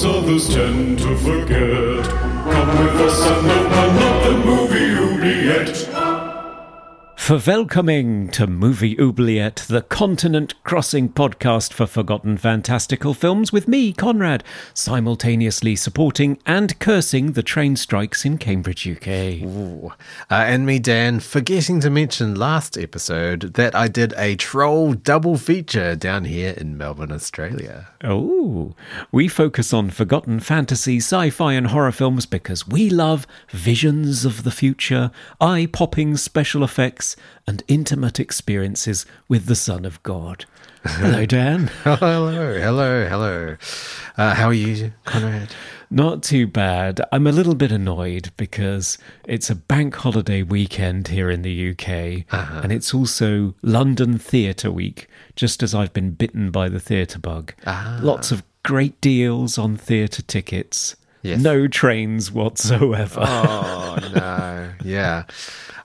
Others tend to forget. Come with us and open up the movie you oubliette. For welcoming to Movie Oubliette, the continent crossing podcast for forgotten fantastical films, with me, Conrad, simultaneously supporting and cursing the train strikes in Cambridge, UK. Uh, and me, Dan, forgetting to mention last episode that I did a troll double feature down here in Melbourne, Australia. Oh, we focus on forgotten fantasy, sci fi, and horror films because we love visions of the future, eye popping special effects, and intimate experiences with the Son of God. Hello, Dan. hello, hello, hello. Uh, how are you, Conrad? Not too bad. I'm a little bit annoyed because it's a bank holiday weekend here in the UK, uh-huh. and it's also London Theatre Week, just as I've been bitten by the theatre bug. Ah. Lots of great deals on theatre tickets. Yes. No trains whatsoever. Oh no! Yeah,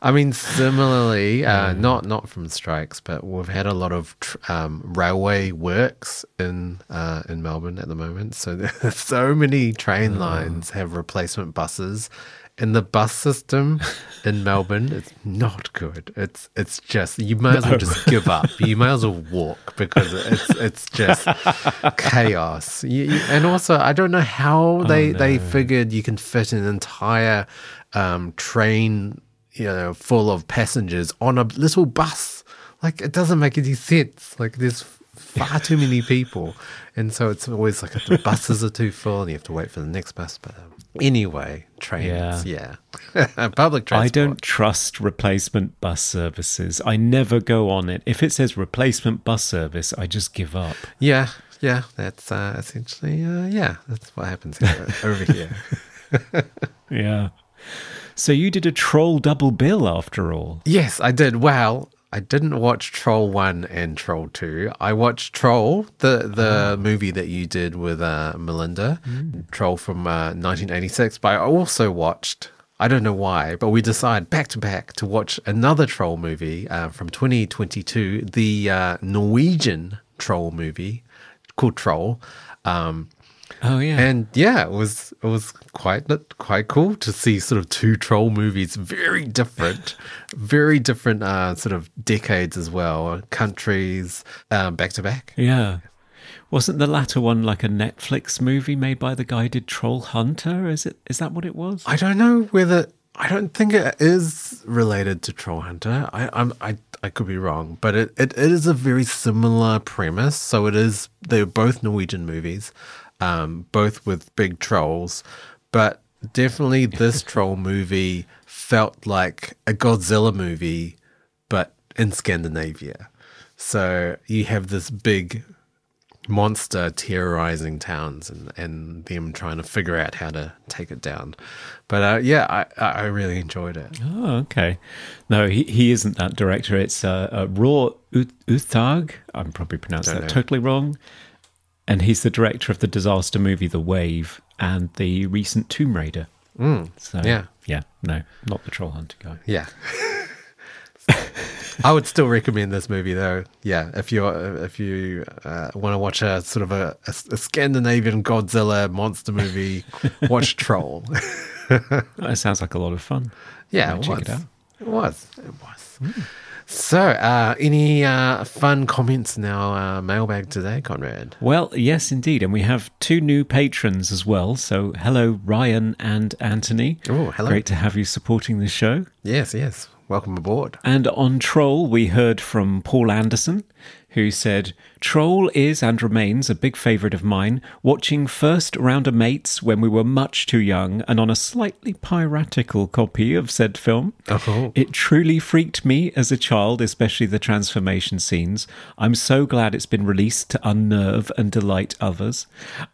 I mean, similarly, uh, not not from strikes, but we've had a lot of tr- um, railway works in uh, in Melbourne at the moment. So so many train oh. lines have replacement buses, and the bus system in Melbourne is not good. It's it's just you might as well just give up. You might as well walk because it's it's just chaos. You, you, and also, I don't know how they oh, no. they figured you can fit an entire um, train you know, full of passengers on a little bus. Like it doesn't make any sense. Like there's far too many people, and so it's always like the buses are too full, and you have to wait for the next bus. But um, anyway, trains, yeah, yeah. public transport. I don't trust replacement bus services. I never go on it. If it says replacement bus service, I just give up. Yeah, yeah, that's uh, essentially, uh, yeah, that's what happens here, over here. yeah. So you did a troll double bill after all. Yes, I did. Well, I didn't watch Troll 1 and Troll 2. I watched Troll, the the oh. movie that you did with uh, Melinda, mm. Troll from uh, 1986, but I also watched I don't know why, but we decided back to back to watch another troll movie uh, from 2022, the uh, Norwegian troll movie called Troll. Um, Oh yeah, and yeah, it was it was quite quite cool to see sort of two troll movies, very different, very different uh, sort of decades as well, countries um, back to back. Yeah, wasn't the latter one like a Netflix movie made by the guy who did Troll Hunter? Is it is that what it was? I don't know whether I don't think it is related to Troll Hunter. I I'm, I I could be wrong, but it, it, it is a very similar premise. So it is they're both Norwegian movies um, both with big trolls, but definitely this troll movie felt like a Godzilla movie, but in Scandinavia. So you have this big monster terrorizing towns and, and them trying to figure out how to take it down. But uh, yeah, I, I really enjoyed it. Oh, okay. No, he, he isn't that director. It's uh, uh, Roar Uthaug. I'm probably pronouncing that know. totally wrong and he's the director of the disaster movie The Wave and the recent Tomb Raider. Mm, so yeah, yeah, no, not the Troll Hunter guy. Yeah. I would still recommend this movie though. Yeah, if you if you uh, want to watch a sort of a, a, a, Scandinavian Godzilla monster movie, watch Troll. that sounds like a lot of fun. Yeah, Check it was. It, it was. It was. Mm. So, uh, any uh, fun comments in our uh, mailbag today, Conrad? Well, yes, indeed. And we have two new patrons as well. So, hello, Ryan and Anthony. Oh, hello. Great to have you supporting the show. Yes, yes. Welcome aboard. And on Troll, we heard from Paul Anderson, who said, Troll is and remains a big favourite of mine, watching first round of mates when we were much too young and on a slightly piratical copy of said film. Oh. It truly freaked me as a child, especially the transformation scenes. I'm so glad it's been released to unnerve and delight others.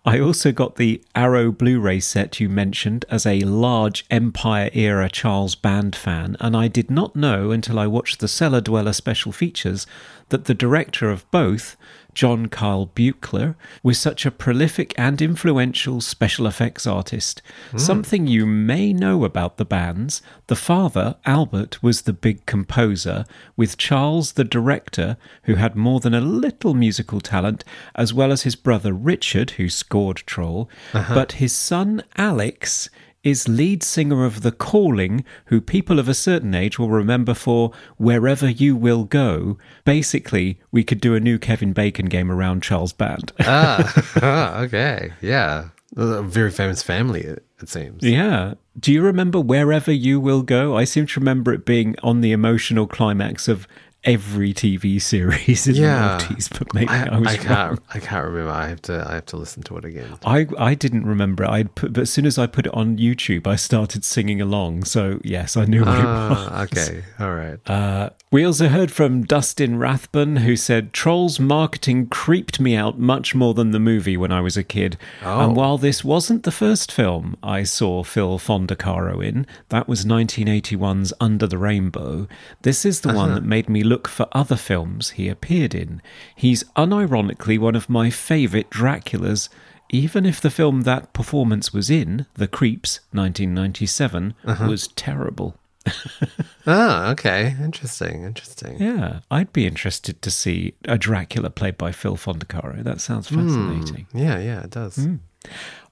I also got the Arrow Blu ray set you mentioned as a large Empire era Charles Band fan, and I did not know until I watched the Cellar Dweller special features that the director of both, John Carl Buechler, was such a prolific and influential special effects artist. Hmm. Something you may know about the bands the father, Albert, was the big composer, with Charles, the director, who had more than a little musical talent, as well as his brother Richard, who scored Troll. Uh-huh. But his son, Alex, is lead singer of The Calling, who people of a certain age will remember for Wherever You Will Go. Basically, we could do a new Kevin Bacon game around Charles Band. ah, ah, okay. Yeah. A very famous family, it, it seems. yeah. Do you remember Wherever You Will Go? I seem to remember it being on the emotional climax of every TV series in Yeah. the 90s, but maybe I, I, was I can't. I can't remember. I have to. I have to listen to it again. I, I didn't remember it. I'd put, but as soon as I put it on YouTube, I started singing along. So yes, I knew what it was. Ah, okay. All right. Uh, we also heard from Dustin Rathbun, who said Trolls marketing creeped me out much more than the movie when I was a kid. And oh. while this wasn't the first film I saw Phil Fondacaro in, that was 1981's Under the Rainbow. This is the one uh-huh. that made me look for other films he appeared in. He's unironically one of my favourite Draculas. Even if the film that performance was in, The Creeps, 1997, uh-huh. was terrible. ah, okay. Interesting. Interesting. Yeah, I'd be interested to see a Dracula played by Phil Fondacaro. That sounds fascinating. Yeah. Yeah. It does.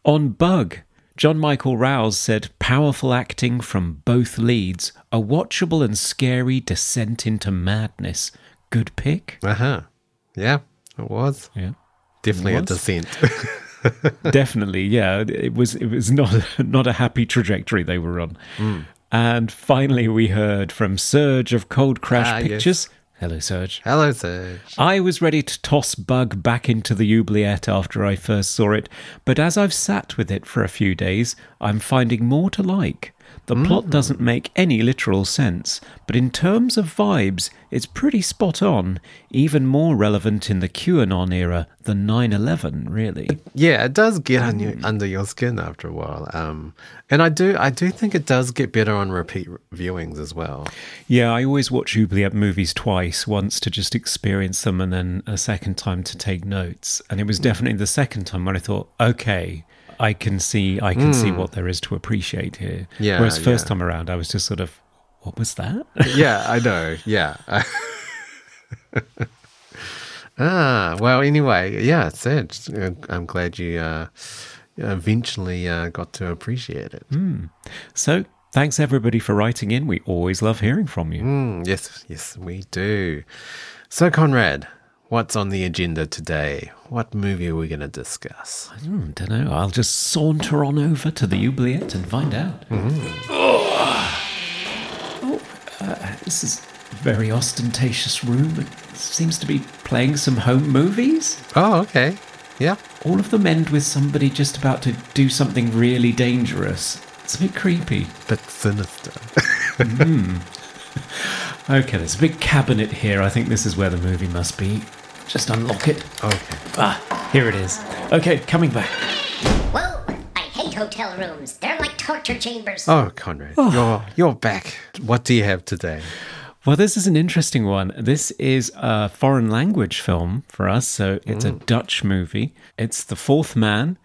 On Bug, John Michael Rouse said, powerful acting from both leads, a watchable and scary descent into madness. Good pick. Uh huh. Yeah. It was Yeah. definitely a descent. Definitely, yeah. It was it was not not a happy trajectory they were on. And finally, we heard from Serge of Cold Crash Ah, yes. Pictures. Hello, Serge. Hello, Serge. I was ready to toss Bug back into the oubliette after I first saw it, but as I've sat with it for a few days, I'm finding more to like. The plot doesn't make any literal sense, but in terms of vibes, it's pretty spot on, even more relevant in the QAnon era than 9 11, really. Yeah, it does get on your, under your skin after a while. Um, and I do, I do think it does get better on repeat viewings as well. Yeah, I always watch oubliette movies twice, once to just experience them and then a second time to take notes. And it was definitely the second time when I thought, okay, I can see I can see what there is to appreciate here. Yeah, Whereas first yeah. time around I was just sort of what was that? yeah, I know. Yeah. ah, well, anyway, yeah, Serge, uh, I'm glad you uh, eventually uh, got to appreciate it. so thanks everybody for writing in. We always love hearing from you. Mm, yes, yes, we do. So, Conrad, what's on the agenda today? What movie are we going to discuss? I don't know. I'll just saunter on over to the oubliette and find out. Oh, uh, this is a very ostentatious room. It seems to be playing some home movies. Oh, okay. Yeah. All of them end with somebody just about to do something really dangerous. It's a bit creepy. Bit sinister. Okay, there's a big cabinet here. I think this is where the movie must be. Just unlock it. okay. Ah, here it is. Okay, coming back. Whoa! I hate hotel rooms. They're like torture chambers. Oh, Conrad, you're, you're back. What do you have today? Well, this is an interesting one. This is a foreign language film for us, so it's a Dutch movie. It's The Fourth Man.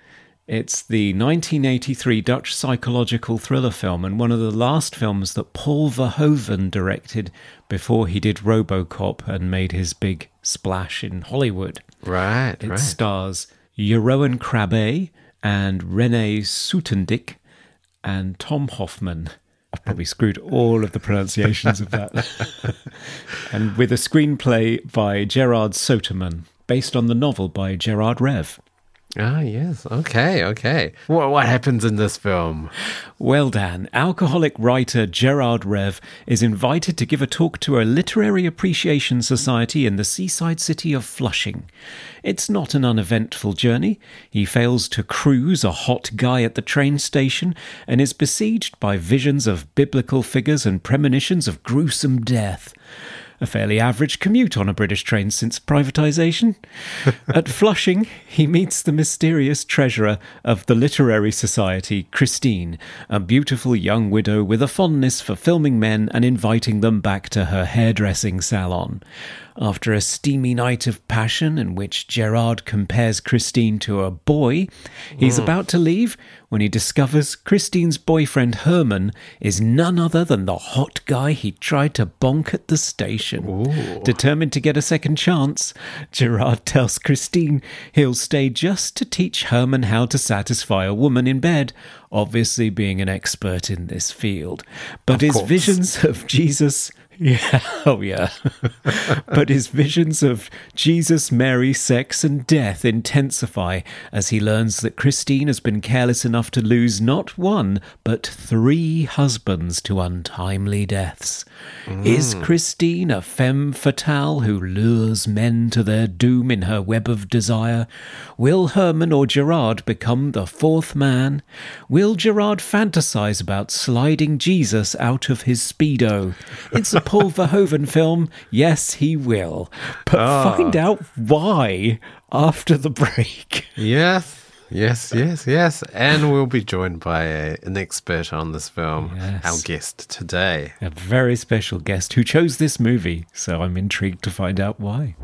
It's the 1983 Dutch psychological thriller film and one of the last films that Paul Verhoeven directed before he did Robocop and made his big splash in Hollywood. Right, It right. stars Jeroen Krabbe and Rene Soutendijk and Thom Hoffman. I've probably screwed all of the pronunciations of that. and with a screenplay by Gerard Soeteman, based on the novel by Gerard Reve. Ah, yes. Okay, okay. What happens in this film? Well, Dan, alcoholic writer Gerard Reve is invited to give a talk to a literary appreciation society in the seaside city of Flushing. It's not an uneventful journey. He fails to cruise a hot guy at the train station and is besieged by visions of biblical figures and premonitions of gruesome death. A fairly average commute on a British train since privatisation. At Flushing, he meets the mysterious treasurer of the Literary Society, Christine, a beautiful young widow with a fondness for filming men and inviting them back to her hairdressing salon. After a steamy night of passion in which Gerard compares Christine to a boy, he's hmm. about to leave when he discovers Christine's boyfriend Herman is none other than the hot guy he tried to bonk at the station. Determined to get a second chance, Gerard tells Christine he'll stay just to teach Herman how to satisfy a woman in bed, obviously being an expert in this field. But his course. visions of Jesus yeah, oh yeah. but his visions of Jesus, Mary, sex, and death intensify as he learns that Christine has been careless enough to lose not one, but three husbands to untimely deaths. Is mm. Christine a femme fatale who lures men to their doom in her web of desire? Will Herman or Gerard become the fourth man? Will Gerard fantasize about sliding Jesus out of his Speedo? It's a Paul Verhoeven film. Yes, he will. But ah. find out why after the break. Yes, yes, yes, yes. And we'll be joined by a, an expert on this film, Yes. our guest today. A very special guest who chose this movie, so I'm intrigued to find out why.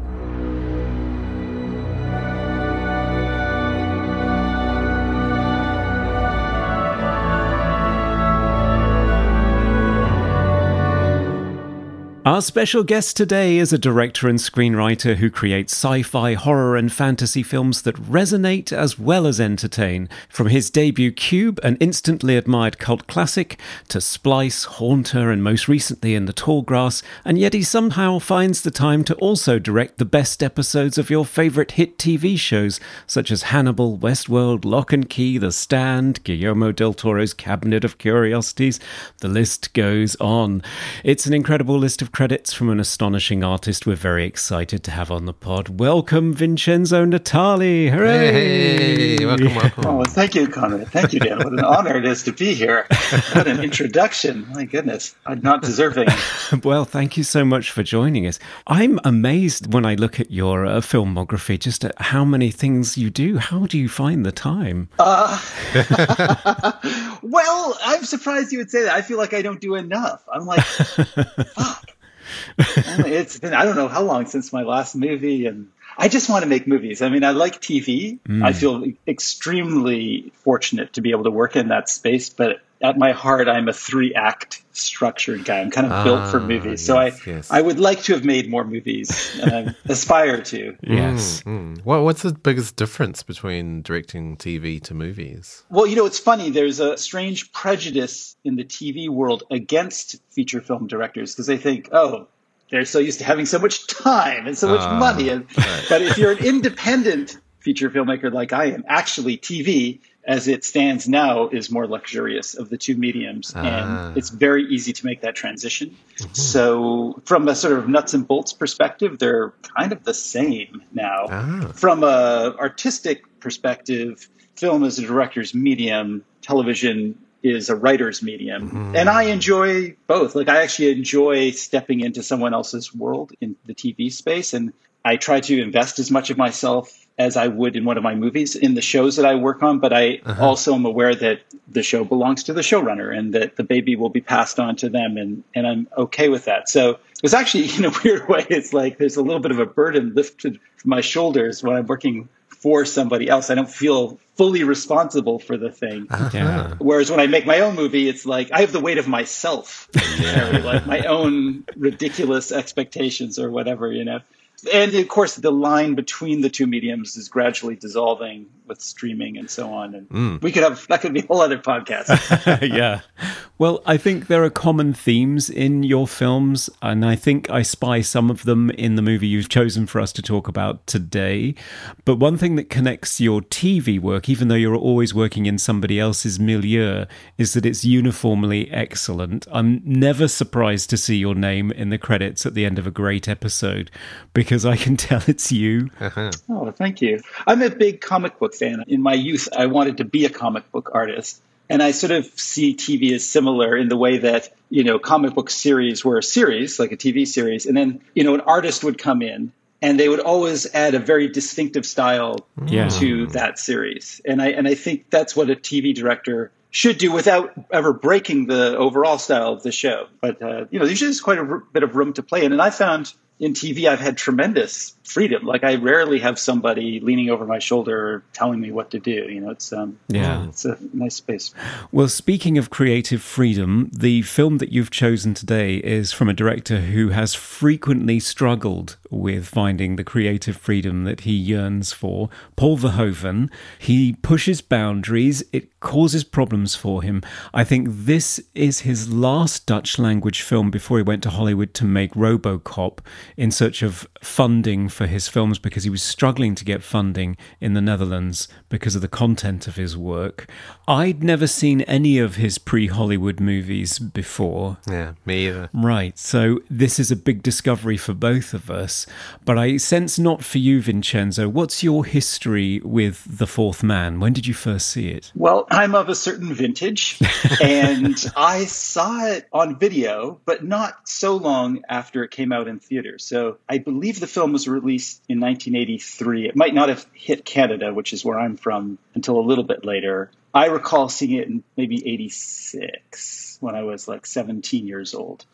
Our special guest today is a director and screenwriter who creates sci fi, horror, and fantasy films that resonate as well as entertain. From his debut Cube, an instantly admired cult classic, to Splice, Haunter, and most recently in The Tall Grass, and yet he somehow finds the time to also direct the best episodes of your favourite hit TV shows, such as Hannibal, Westworld, Locke and Key, The Stand, Guillermo del Toro's Cabinet of Curiosities. The list goes on. It's an incredible list of credits from an astonishing artist we're very excited to have on the pod. Welcome, Vincenzo Natali. Hooray! Hey, welcome, welcome. Oh, thank you, Conrad. Thank you, Dan. What an honor it is to be here. What an introduction. My goodness. I'm not deserving. Well, thank you so much for joining us. I'm amazed when I look at your uh, filmography, just at how many things you do. How do you find the time? Well, I'm surprised you would say that. I feel like I don't do enough. I'm like, fuck. It's been, I don't know how long since my last movie, and I just want to make movies. I mean, I like TV. I feel extremely fortunate to be able to work in that space, but at my heart, I'm a three act structured guy. I'm kind of built for Ah, movies. So yes, I, yes. I would like to have made more movies, and I aspire to. Yes. Mm. What, what's the biggest difference between directing TV to movies? Well, you know, it's funny. There's a strange prejudice in the TV world against feature film directors because they think, oh, they're so used to having so much time and so much Ah, money. And, But if you're an independent feature filmmaker like I am, actually, TV, as it stands now, is more luxurious of the two mediums. Ah. And it's very easy to make that transition. So, from a sort of nuts and bolts perspective, they're kind of the same now. Ah. From a artistic perspective, film is a director's medium, television is a writer's medium. Mm-hmm. And I enjoy both. Like I actually enjoy stepping into someone else's world in the TV space and I try to invest as much of myself as I would in one of my movies in the shows that I work on, but I uh-huh. also am aware that the show belongs to the showrunner and that the baby will be passed on to them and, and I'm okay with that. So it's actually in a weird way, it's like there's a little bit of a burden lifted from my shoulders when I'm working for somebody else. I don't feel fully responsible for the thing. Uh-huh. Yeah. Whereas when I make my own movie, it's like I have the weight of myself, to carry, like my own ridiculous expectations or whatever, you know. And of course, the line between the two mediums is gradually dissolving with streaming and so on. And hmm. we could have that could be a whole other podcast. yeah. Well, I think there are common themes in your films, and I think I spy some of them in the movie you've chosen for us to talk about today. But one thing that connects your TV work, even though you're always working in somebody else's milieu, is that it's uniformly excellent. I'm never surprised to see your name in the credits at the end of a great episode because I can tell it's you. Uh-huh. Oh, thank you. I'm a big comic book fan. In my youth, I wanted to be a comic book artist. And I sort of see TV as similar in the way that, you know, comic book series were a series, like a TV series. And then, you know, an artist would come in and they would always add a very distinctive style Yeah. to that series. And I, and I think that's what a TV director should do without ever breaking the overall style of the show. But, uh, you know, usually there's quite a r- bit of room to play in. And I found in TV, I've had tremendous freedom. Like I rarely have somebody leaning over my shoulder telling me what to do. You know, it's um, Yeah. it's a nice space. Well, speaking of creative freedom, the film that you've chosen today is from a director who has frequently struggled with finding the creative freedom that he yearns for. Paul Verhoeven. He pushes boundaries, it causes problems for him. I think this is his last Dutch language film before he went to Hollywood to make Robocop in search of funding for his films because he was struggling to get funding in the Netherlands because of the content of his work. I'd never seen any of his pre Hollywood movies before. Yeah, me either. Right, so this is a big discovery for both of us. But I sense not for you, Vincenzo. What's your history with The Fourth Man? When did you first see it? Well, I'm of a certain vintage, and I saw it on video, but not so long after it came out in theaters. So I believe the film was released in 1983. It might not have hit Canada, which is where I'm from, until a little bit later. I recall seeing it in maybe 86 when I was like 17 years old.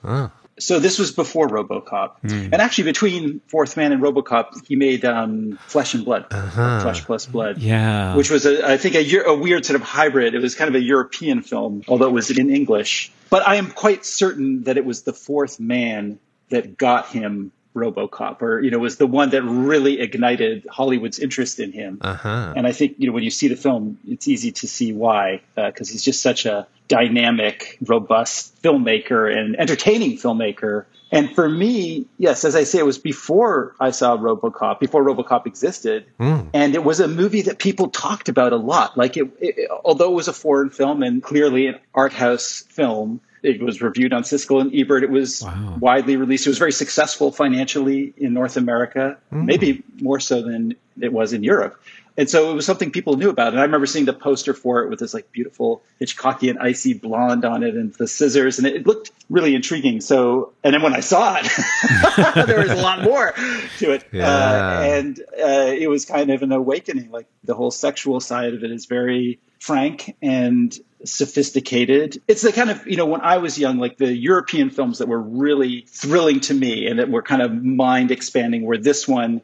So this was before RoboCop, and actually between Fourth Man and RoboCop, he made um, Flesh and Blood, Flesh Plus Blood, Yeah. which was a, I think a, a weird sort of hybrid. It was kind of a European film, although it was in English. But I am quite certain that it was the Fourth Man that got him RoboCop, or you know, was the one that really ignited Hollywood's interest in him. Uh-huh. And I think you know when you see the film, it's easy to see why, because he's just such a dynamic, robust filmmaker and entertaining filmmaker. And for me, yes, as I say, it was before I saw RoboCop, before RoboCop existed, and it was a movie that people talked about a lot. Like it, it, although it was a foreign film and clearly an art house film. It was reviewed on Siskel and Ebert. It was widely released. It was very successful financially in North America, hmm. maybe more so than it was in Europe. And so it was something people knew about. And I remember seeing the poster for it with this like beautiful Hitchcockian icy blonde on it and the scissors, and it, it looked really intriguing. So, and then when I saw it, there was a lot more to it, Yeah. uh, and uh, it was kind of an awakening. Like the whole sexual side of it is very frank and sophisticated. It's the kind of, you know, when I was young, like the European films that were really thrilling to me and that were kind of mind expanding were this one,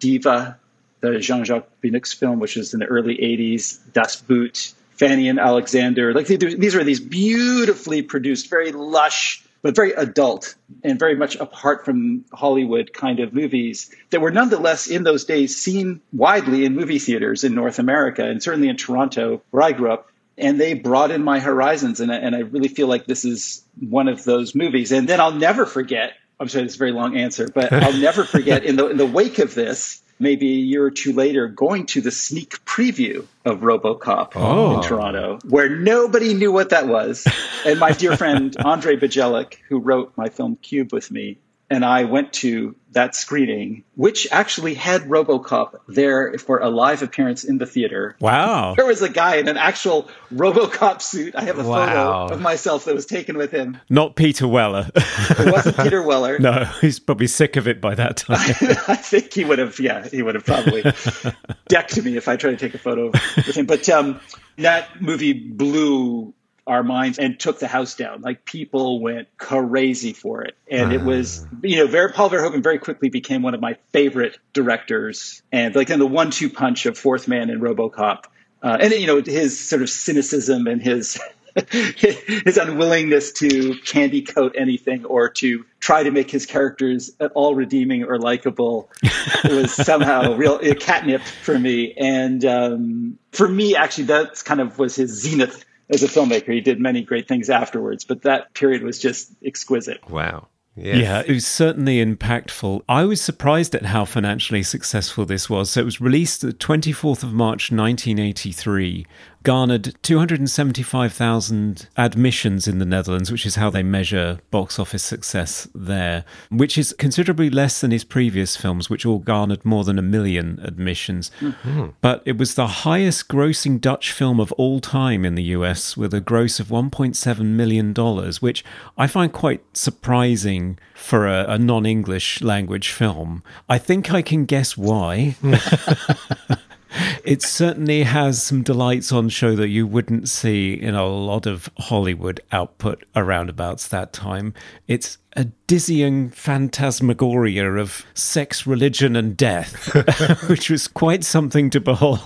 Diva, the Jean Jacques Beineix film, which was in the early 80s, Das Boot, Fanny and Alexander. Like they- these are these beautifully produced, very lush, but very adult and very much apart from Hollywood kind of movies that were nonetheless in those days seen widely in movie theaters in North America and certainly in Toronto, where I grew up. And they broadened my horizons. And I, and I really feel like this is one of those movies. And then I'll never forget. I'm sorry, this is a very long answer, but I'll never forget in the in the wake of this, maybe a year or two later, going to the sneak preview of RoboCop oh. in Toronto, where nobody knew what that was. And my dear friend Andre Bijelic, who wrote my film Cube with me, and I went to that screening, which actually had RoboCop there for a live appearance in the theater. Wow. There was a guy in an actual RoboCop suit. I have a Wow. photo of myself that was taken with him. Not Peter Weller. It wasn't Peter Weller. no, he's probably sick of it by that time. I think he would have, yeah, he would have probably decked me if I tried to take a photo with him. But um, that movie blew our minds and took the house down. Like people went crazy for it, and it was, you know, very Paul Verhoeven very quickly became one of my favorite directors, and like in the one-two punch of Fourth Man and RoboCop, uh, and you know his sort of cynicism and his. his unwillingness to candy coat anything or to try to make his characters at all redeeming or likable was somehow real uh, catnip for me. And um, for me, actually, that's kind of was his zenith as a filmmaker. He did many great things afterwards, but that period was just exquisite. Wow. Yes. Yeah, it was certainly impactful. I was surprised at how financially successful this was. So it was released the 24th of March 1983, garnered 275,000 admissions in the Netherlands, which is how they measure box office success there, which is considerably less than his previous films, which all garnered more than a million admissions. Hmm. But it was the highest grossing Dutch film of all time in the US with a gross of $1.7 million, which I find quite surprising for a, a non English language film. I think I can guess why. it certainly has some delights on show that you wouldn't see in a lot of Hollywood output around about that time. It's a dizzying phantasmagoria of sex, religion, and death, which was quite something to behold.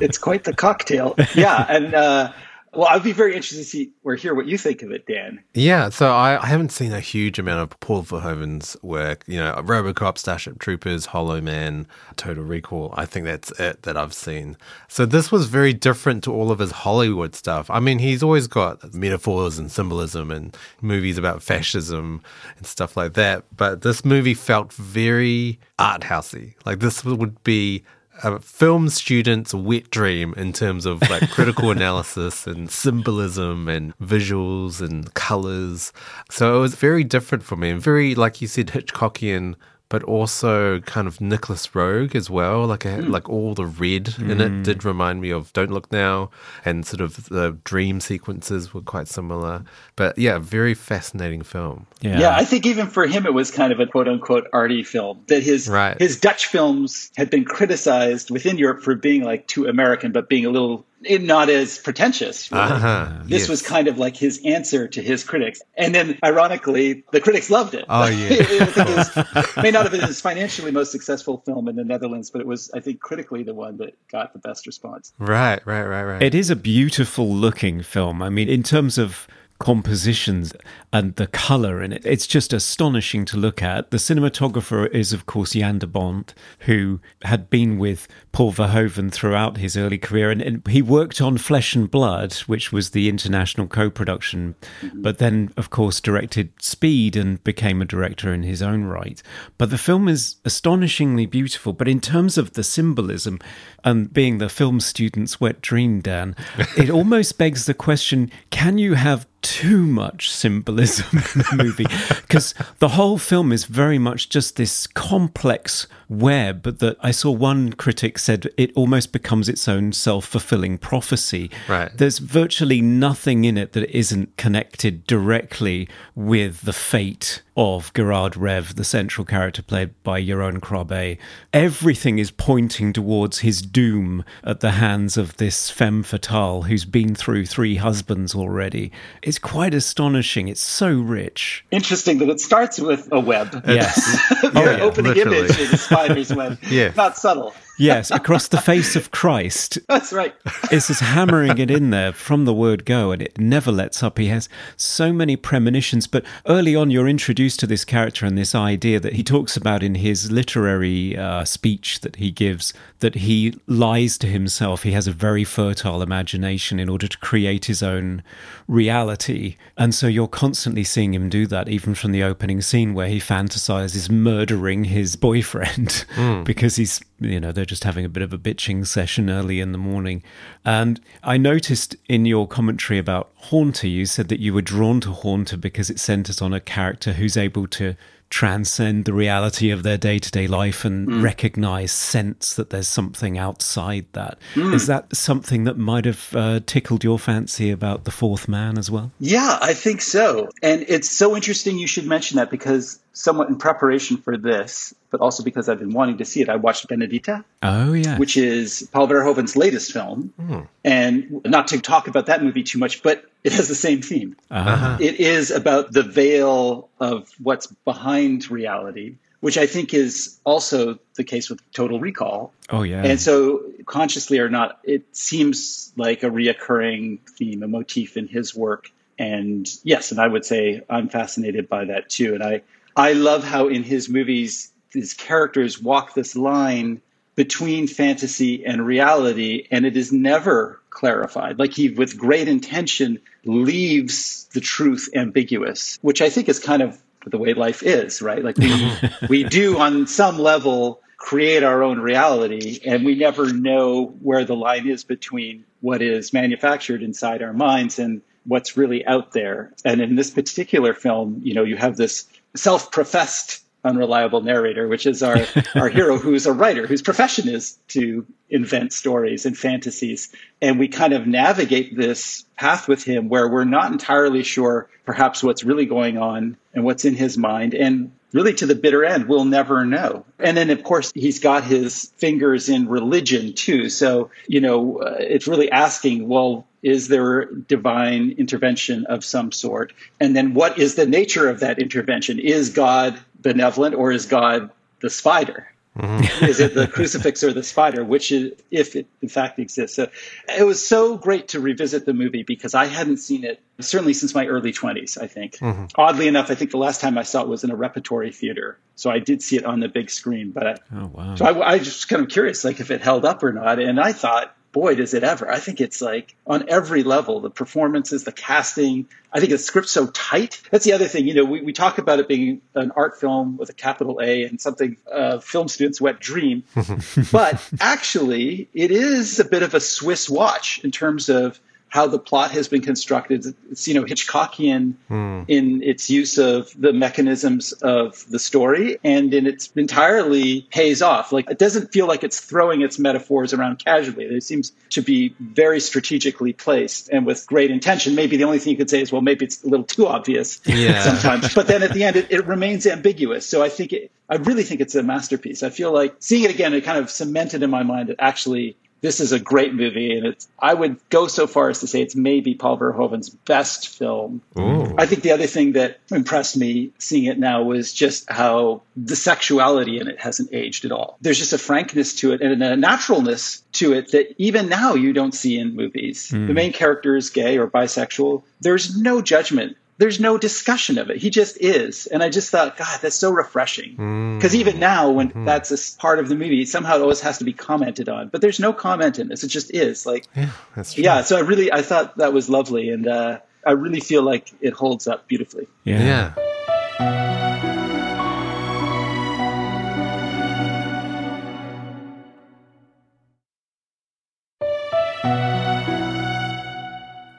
It's quite the cocktail. Yeah, and uh, well, I'd be very interested to see or hear what you think of it, Dan. Yeah, so I, I haven't seen a huge amount of Paul Verhoeven's work. You know, RoboCop, Starship Troopers, Hollow Man, Total Recall. I think that's it that I've seen. So this was very different to all of his Hollywood stuff. I mean, he's always got metaphors and symbolism and movies about fascism and stuff like that. But this movie felt very art housey. Like this would be a film student's wet dream in terms of like critical analysis and symbolism and visuals and colors. So it was very different for me and very, like you said, Hitchcockian, but also kind of Nicholas Roeg as well. Like I, hmm. like all the red in it hmm. did remind me of Don't Look Now, and sort of the dream sequences were quite similar. But yeah, very fascinating film. Yeah. Yeah, I think even for him, it was kind of a quote unquote arty film. That his Right. his Dutch films had been criticized within Europe for being like too American, but being a little not as pretentious. really. Uh-huh, This yes. was kind of like his answer to his critics. And then, ironically, the critics loved it. Oh, yeah. I think it was- may not have been his financially most successful film in the Netherlands, but it was, I think, critically the one that got the best response. Right, right, right, right. It is a beautiful looking film. I mean, in terms of compositions and the color in it, it's just astonishing to look at. The cinematographer is, of course, Jan de Bont, who had been with Paul Verhoeven throughout his early career. And, and he worked on Flesh and Blood, which was the international co production, mm-hmm. but then, of course, directed Speed and became a director in his own right. But the film is astonishingly beautiful. But in terms of the symbolism and being the film student's wet dream, Dan, it almost begs the question can you have too much symbolism the movie? Because the whole film is very much just this complex web that I saw one critic said it almost becomes its own self fulfilling prophecy. Right. There's virtually nothing in it that isn't connected directly with the fate of Gerard Reve, the central character played by Jeroen Krabbe. Everything is pointing towards his doom at the hands of this femme fatale who's been through three husbands already. It's quite astonishing. It's so rich. Interesting that it starts with a web. Yes. the oh, yeah, opening literally. image is a spider's web. Yeah. Not subtle. Yes, across the face of Christ. That's right. It's just hammering it in there from the word go, and it never lets up. He has so many premonitions, but early on, you're introduced to this character and this idea that he talks about in his literary uh, speech that he gives that he lies to himself. He has a very fertile imagination in order to create his own reality. And so you're constantly seeing him do that, even from the opening scene where he fantasizes murdering his boyfriend because he's, you know, they're just having a bit of a bitching session early in the morning. And I noticed in your commentary about Haunter, you said that you were drawn to Haunter because it centers on a character who's able to transcend the reality of their day to day life and mm. recognize, sense that there's something outside that. Mm. Is that something that might have uh, tickled your fancy about The Fourth Man as well? Yeah, I think so. And it's so interesting you should mention that because somewhat in preparation for this, but also because I've been wanting to see it, I watched Benedetta, Oh, yeah. which is Paul Verhoeven's latest film. Hmm. And not to talk about that movie too much, but it has the same theme. Uh-huh. Uh-huh. It is about the veil of what's behind reality, which I think is also the case with Total Recall. oh, yeah. And so, consciously or not, it seems like a reoccurring theme, a motif in his work. And yes, and I would say I'm fascinated by that too. And I, I love how in his movies, his characters walk this line between fantasy and reality, and it is never clarified. Like he, with great intention, leaves the truth ambiguous, which I think is kind of the way life is, right? Like we, we do on some level create our own reality, and we never know where the line is between what is manufactured inside our minds and what's really out there. And in this particular film, you know, you have this self-professed unreliable narrator, which is our, our hero, who's a writer, whose profession is to invent stories and fantasies. And we kind of navigate this path with him where we're not entirely sure perhaps what's really going on and what's in his mind. And really to the bitter end, we'll never know. And then, of course, he's got his fingers in religion too. So, you know, uh, it's really asking, well, is there divine intervention of some sort? And then what is the nature of that intervention? Is God benevolent or is God the spider? Mm-hmm. is it the crucifix or the spider, which is, if it in fact exists? So it was so great to revisit the movie because I hadn't seen it certainly since my early 20s, I think. Mm-hmm. Oddly enough, I think the last time I saw it was in a repertory theater. So I did see it on the big screen, but I, oh, wow. so I, I was just kind of curious, like if it held up or not. And I thought, boy, does it ever. I think it's like on every level the performances, the casting. I think the script's so tight. That's the other thing. You know, we, we talk about it being an art film with a capital A and something uh, film students' wet dream. but actually, it is a bit of a Swiss watch in terms of how the plot has been constructed. It's you know Hitchcockian mm. in its use of the mechanisms of the story, and in its entirely pays off. Like it doesn't feel like it's throwing its metaphors around casually. It seems to be very strategically placed and with great intention. Maybe the only thing you could say is, well, maybe it's a little too obvious yeah. sometimes. But then at the end, it, it remains ambiguous. So I think it, I really think it's a masterpiece. I feel like seeing it again, it kind of cemented in my mind that actually this is a great movie, and it's. I would go so far as to say it's maybe Paul Verhoeven's best film. Ooh. I think the other thing that impressed me seeing it now was just how the sexuality in it hasn't aged at all. There's just a frankness to it and a naturalness to it that even now you don't see in movies. Mm. The main character is gay or bisexual. There's no judgment there's no discussion of it. He just is. And I just thought, God, that's so refreshing. Because mm. even now, when mm-hmm. that's a part of the movie, somehow it always has to be commented on. But there's no comment in this. It just is. Like, yeah, that's true. Yeah. So I really, I thought that was lovely. And uh, I really feel like it holds up beautifully. Yeah. yeah.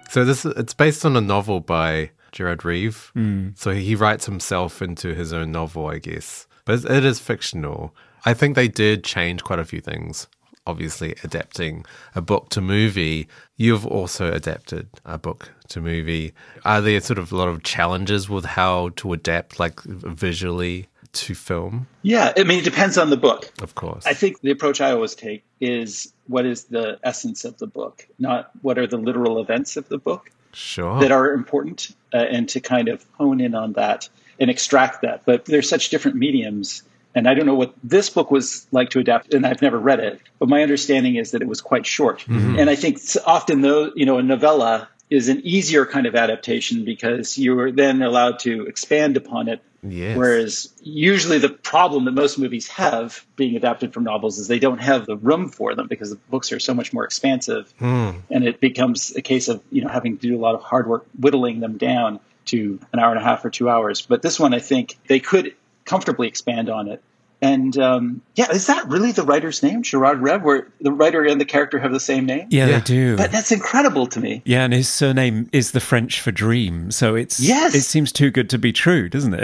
So this it's based on a novel by Gerard Reeve. Mm. So he writes himself into his own novel, I guess. But it is fictional. I think they did change quite a few things. Obviously, adapting a book to movie. You've also adapted a book to movie. Are there sort of a lot of challenges with how to adapt, like visually, to film? Yeah, I mean, it depends on the book. Of course. I think the approach I always take is what is the essence of the book, not what are the literal events of the book sure. that are important uh, and to kind of hone in on that and extract that. But there's such different mediums. And I don't know what this book was like to adapt, and I've never read it. But my understanding is that it was quite short. Mm-hmm. And I think often, though, you know, a novella is an easier kind of adaptation because you're then allowed to expand upon it. Yes. Whereas usually the problem that most movies have being adapted from novels is they don't have the room for them because the books are so much more expansive. Mm. And it becomes a case of, you know, having to do a lot of hard work whittling them down to an hour and a half or two hours. But this one, I think they could comfortably expand on it and um, yeah, is that really the writer's name, Gerard Reve, where the writer and the character have the same name? Yeah, yeah. they do. But that's incredible to me. Yeah, and his surname is the French for dream, so it's yes. it seems too good to be true, doesn't it?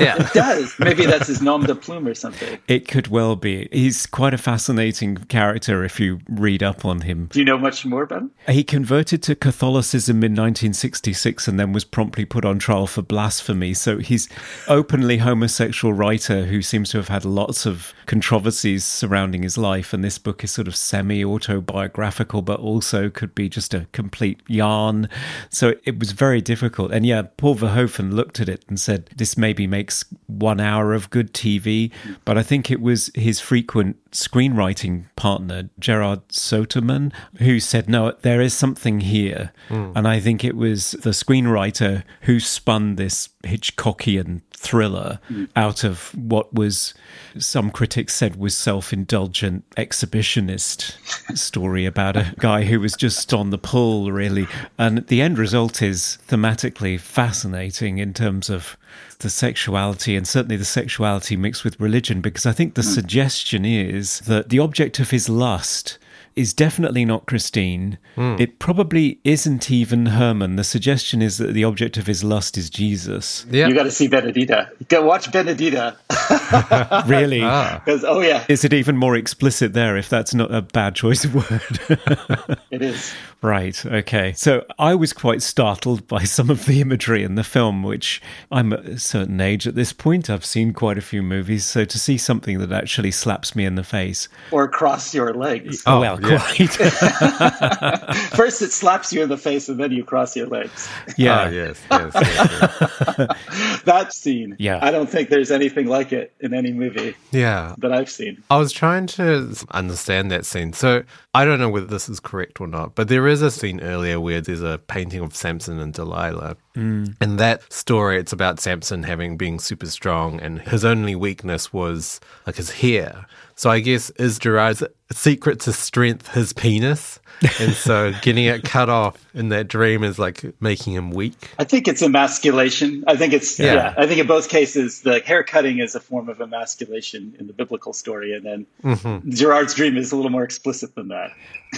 yeah, it does. Maybe that's his nom de plume or something. It could well be. He's quite a fascinating character if you read up on him. Do you know much more about him? He converted to Catholicism in 1966 and then was promptly put on trial for blasphemy. So he's openly homosexual writer who seems to have had lots of controversies surrounding his life. And this book is sort of semi autobiographical, but also could be just a complete yarn. So it was very difficult. And yeah, Paul Verhoeven looked at it and said, this maybe makes one hour of good TV. But I think it was his frequent screenwriting partner, Gerard Soeteman, who said, No, there is something here. Hmm. And I think it was the screenwriter who spun this Hitchcockian thriller hmm. out of what was, some critics said, was self indulgent exhibitionist story about a guy who was just on the pull, really. And the end result is thematically fascinating in terms of the sexuality and certainly the sexuality mixed with religion, because I think the hmm. suggestion is that the object of his lust is definitely not Christine. Hmm. It probably isn't even Herman. The suggestion is that the object of his lust is Jesus. Yeah. You got to see Benedetta. Go watch Benedetta Really? Ah. because oh yeah, Is it even more explicit there if that's not a bad choice of word? it is. Right. Okay. So I was quite startled by some of the imagery in the film, which I'm at a certain age at this point. I've seen quite a few movies. So to see something that actually slaps me in the face. Or cross your legs. Oh, well, yeah. quite. First, it slaps you in the face, and then you cross your legs. yeah. Ah, yes, yes, yes, yes. That scene. Yeah. I don't think there's anything like it in any movie yeah. that I've seen. I was trying to understand that scene. So I don't know whether this is correct or not, but there is a scene earlier where there's a painting of Samson and Delilah. Mm. And that story, it's about Samson having being super strong, and his only weakness was like his hair. So I guess is Gerard's secret to strength his penis, and so getting it cut off in that dream is like making him weak. I think it's emasculation. I think it's Yeah. yeah. I think in both cases the hair cutting is a form of emasculation in the biblical story, and then Mm-hmm. Gerard's dream is a little more explicit than that.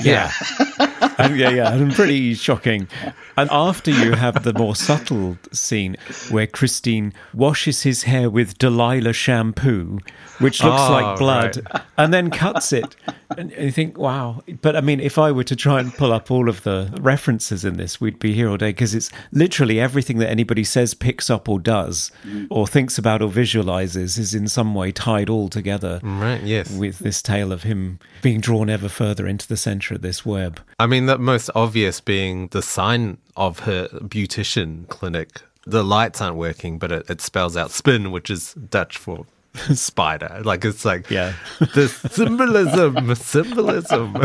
Yeah. and yeah, yeah, and pretty shocking. And after you have the more subtle scene where Christine washes his hair with Delilah shampoo, which looks Oh, like blood, and then cuts it. And you think, wow. But I mean, if I were to try and pull up all of the references in this, we'd be here all day because it's literally everything that anybody says, picks up, or does, mm. or thinks about, or visualizes is in some way tied all together Right? Yes. with this tale of him being drawn ever further into the center of this web. I mean, the most obvious being the sign of her beautician clinic. The lights aren't working, but it, it spells out spin, which is Dutch for spider. Like it's like Yeah. the symbolism, symbolism.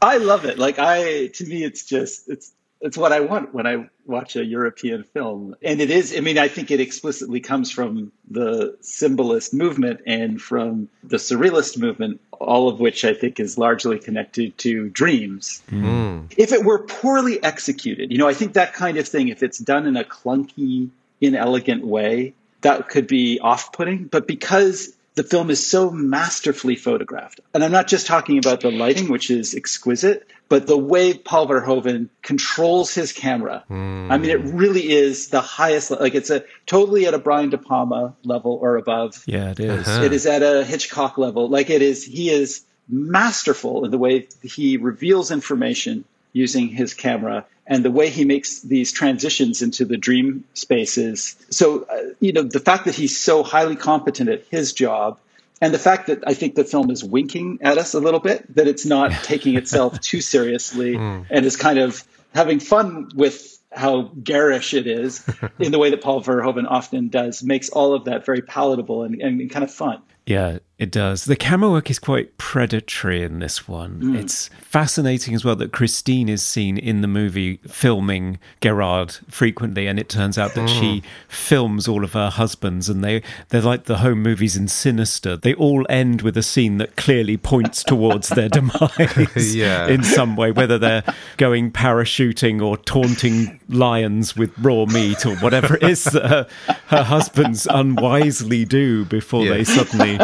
I love it. Like I, to me, it's just it's it's what I want when I watch a European film, and it is. I mean, I think it explicitly comes from the symbolist movement and from the surrealist movement, all of which I think is largely connected to dreams. Mm. If it were poorly executed, you know, I think that kind of thing, if it's done in a clunky, inelegant way, that could be off-putting. But because the film is so masterfully photographed. And I'm not just talking about the lighting, which is exquisite, but the way Paul Verhoeven controls his camera. I mean, it hmm. really is the highest, like it's a totally at a Brian De Palma level or above. Yeah, it is. Uh-huh. It is at a Hitchcock level. Like it is, he is masterful in the way he reveals information using his camera and the way he makes these transitions into the dream spaces. So, uh, you know, the fact that he's so highly competent at his job and the fact that I think the film is winking at us a little bit, that it's not taking itself too seriously and is kind of having fun with how garish it is in the way that Paul Verhoeven often does, makes all of that very palatable and, and kind of fun. Yeah, it does. The camera work is quite predatory in this one. Hmm. It's fascinating as well that Christine is seen in the movie filming Gerard frequently, and it turns out that she hmm. films all of her husbands, and they they're like the home movies in Sinister. They all end with a scene that clearly points towards their demise Yeah. in some way, whether they're going parachuting or taunting lions with raw meat or whatever it is that her, her husbands unwisely do before they suddenly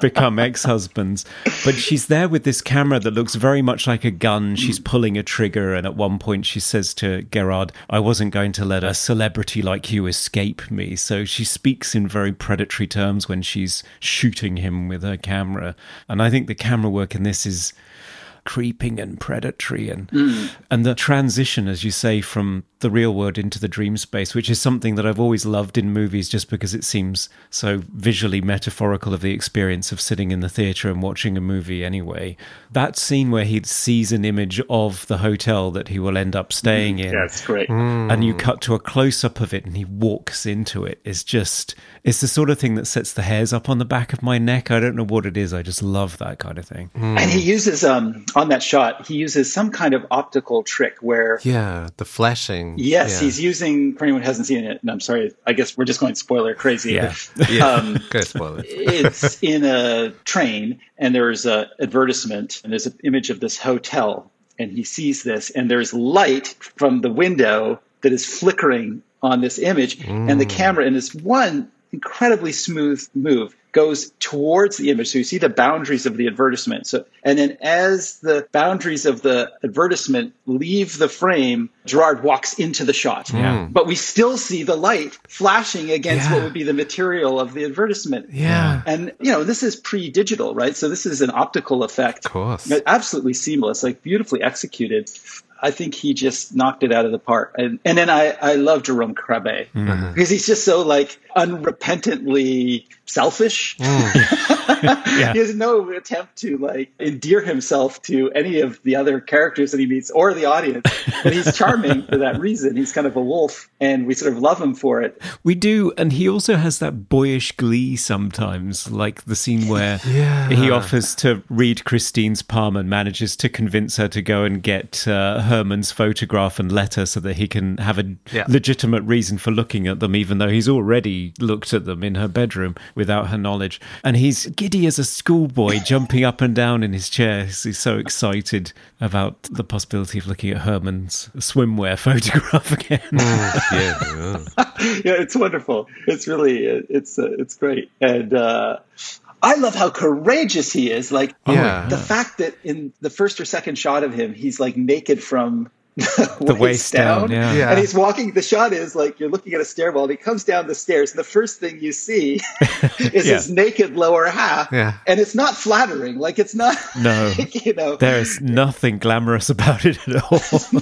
become ex-husbands. But she's there with this camera that looks very much like a gun. She's pulling a trigger and at one point she says to gerard i wasn't going to let a celebrity like you escape me. So she speaks in very predatory terms when she's shooting him with her camera. And i think the camera work in this is creeping and predatory and hmm. and the transition as you say from the real world into the dream space which is something that I've always loved in movies just because it seems so visually metaphorical of the experience of sitting in the theater and watching a movie anyway. That scene where he sees an image of the hotel that he will end up hmm. staying in. Yeah, it's great. and you hmm. cut to a close up of it and he walks into it. Is just it's the sort of thing that sets the hairs up on the back of my neck. I don't know what it is. I just love that kind of thing. And he uses um on that shot, he uses some kind of optical trick where Yeah, the flashing. yes, yeah. he's using for anyone who hasn't seen it, and I'm sorry, I guess we're just going spoiler crazy. Yeah. Yeah. Um, Go spoilers. it's in a train and there's a advertisement and there's an image of this hotel and he sees this and there's light from the window that is flickering on this image and the camera in this one incredibly smooth move goes towards the image so you see the boundaries of the advertisement so and then as the boundaries of the advertisement leave the frame gerard walks into the shot Yeah. but we still see the light flashing against what would be the material of the advertisement Yeah. and you know, this is pre-digital, right? So this is an optical effect. Of course. But Absolutely seamless, like beautifully executed. I think he just knocked it out of the park. And and then I, I love Jeroen Krabbé Mm-hmm. because he's just so like unrepentantly selfish. Mm. He has no attempt to like endear himself to any of the other characters that he meets or the audience. But he's charming for that reason. He's kind of a wolf and we sort of love him for it. We do, and he also has that boyish glee sometimes, like the scene where Yeah. he offers to read Christine's palm and manages to convince her to go and get uh, Herman's photograph and letter so that he can have a Yeah. legitimate reason for looking at them, even though he's already looked at them in her bedroom without her knowledge. And he's giddy as a schoolboy, jumping up and down in his chair. He's so excited about the possibility of looking at Herman's swimwear photograph again. yeah, yeah. yeah, it's wonderful. It's really it's uh, it's great, and uh, I love how courageous he is. Like Yeah. the fact that in the first or second shot of him, he's like naked from the waist down, yeah. Yeah. and he's walking. The shot is like you're looking at a stairwell, and he comes down the stairs, and the first thing you see is Yeah. his naked lower half, Yeah. and it's not flattering. Like it's not, No. you know, There's nothing glamorous about it at all.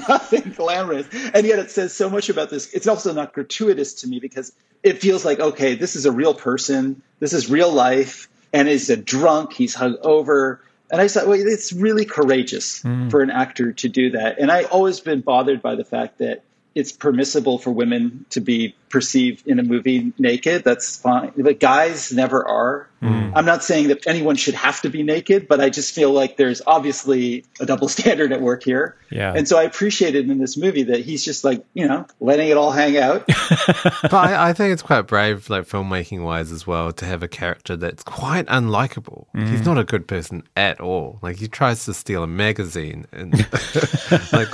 nothing glamorous. And yet it says so much about this. It's also not gratuitous to me because it feels like, okay, this is a real person. This is real life. And he's a drunk. He's hung over. And I thought, well, it's really courageous mm. for an actor to do that. And I always been bothered by the fact that it's permissible for women to be perceived in a movie naked. That's fine. But guys never are. Hmm. I'm not saying that anyone should have to be naked, but I just feel like there's obviously a double standard at work here. Yeah. And so I appreciated in this movie that he's just like, you know, letting it all hang out. but I, I think it's quite brave, like filmmaking wise as well, to have a character that's quite unlikable. Hmm. He's not a good person at all. Like he tries to steal a magazine and like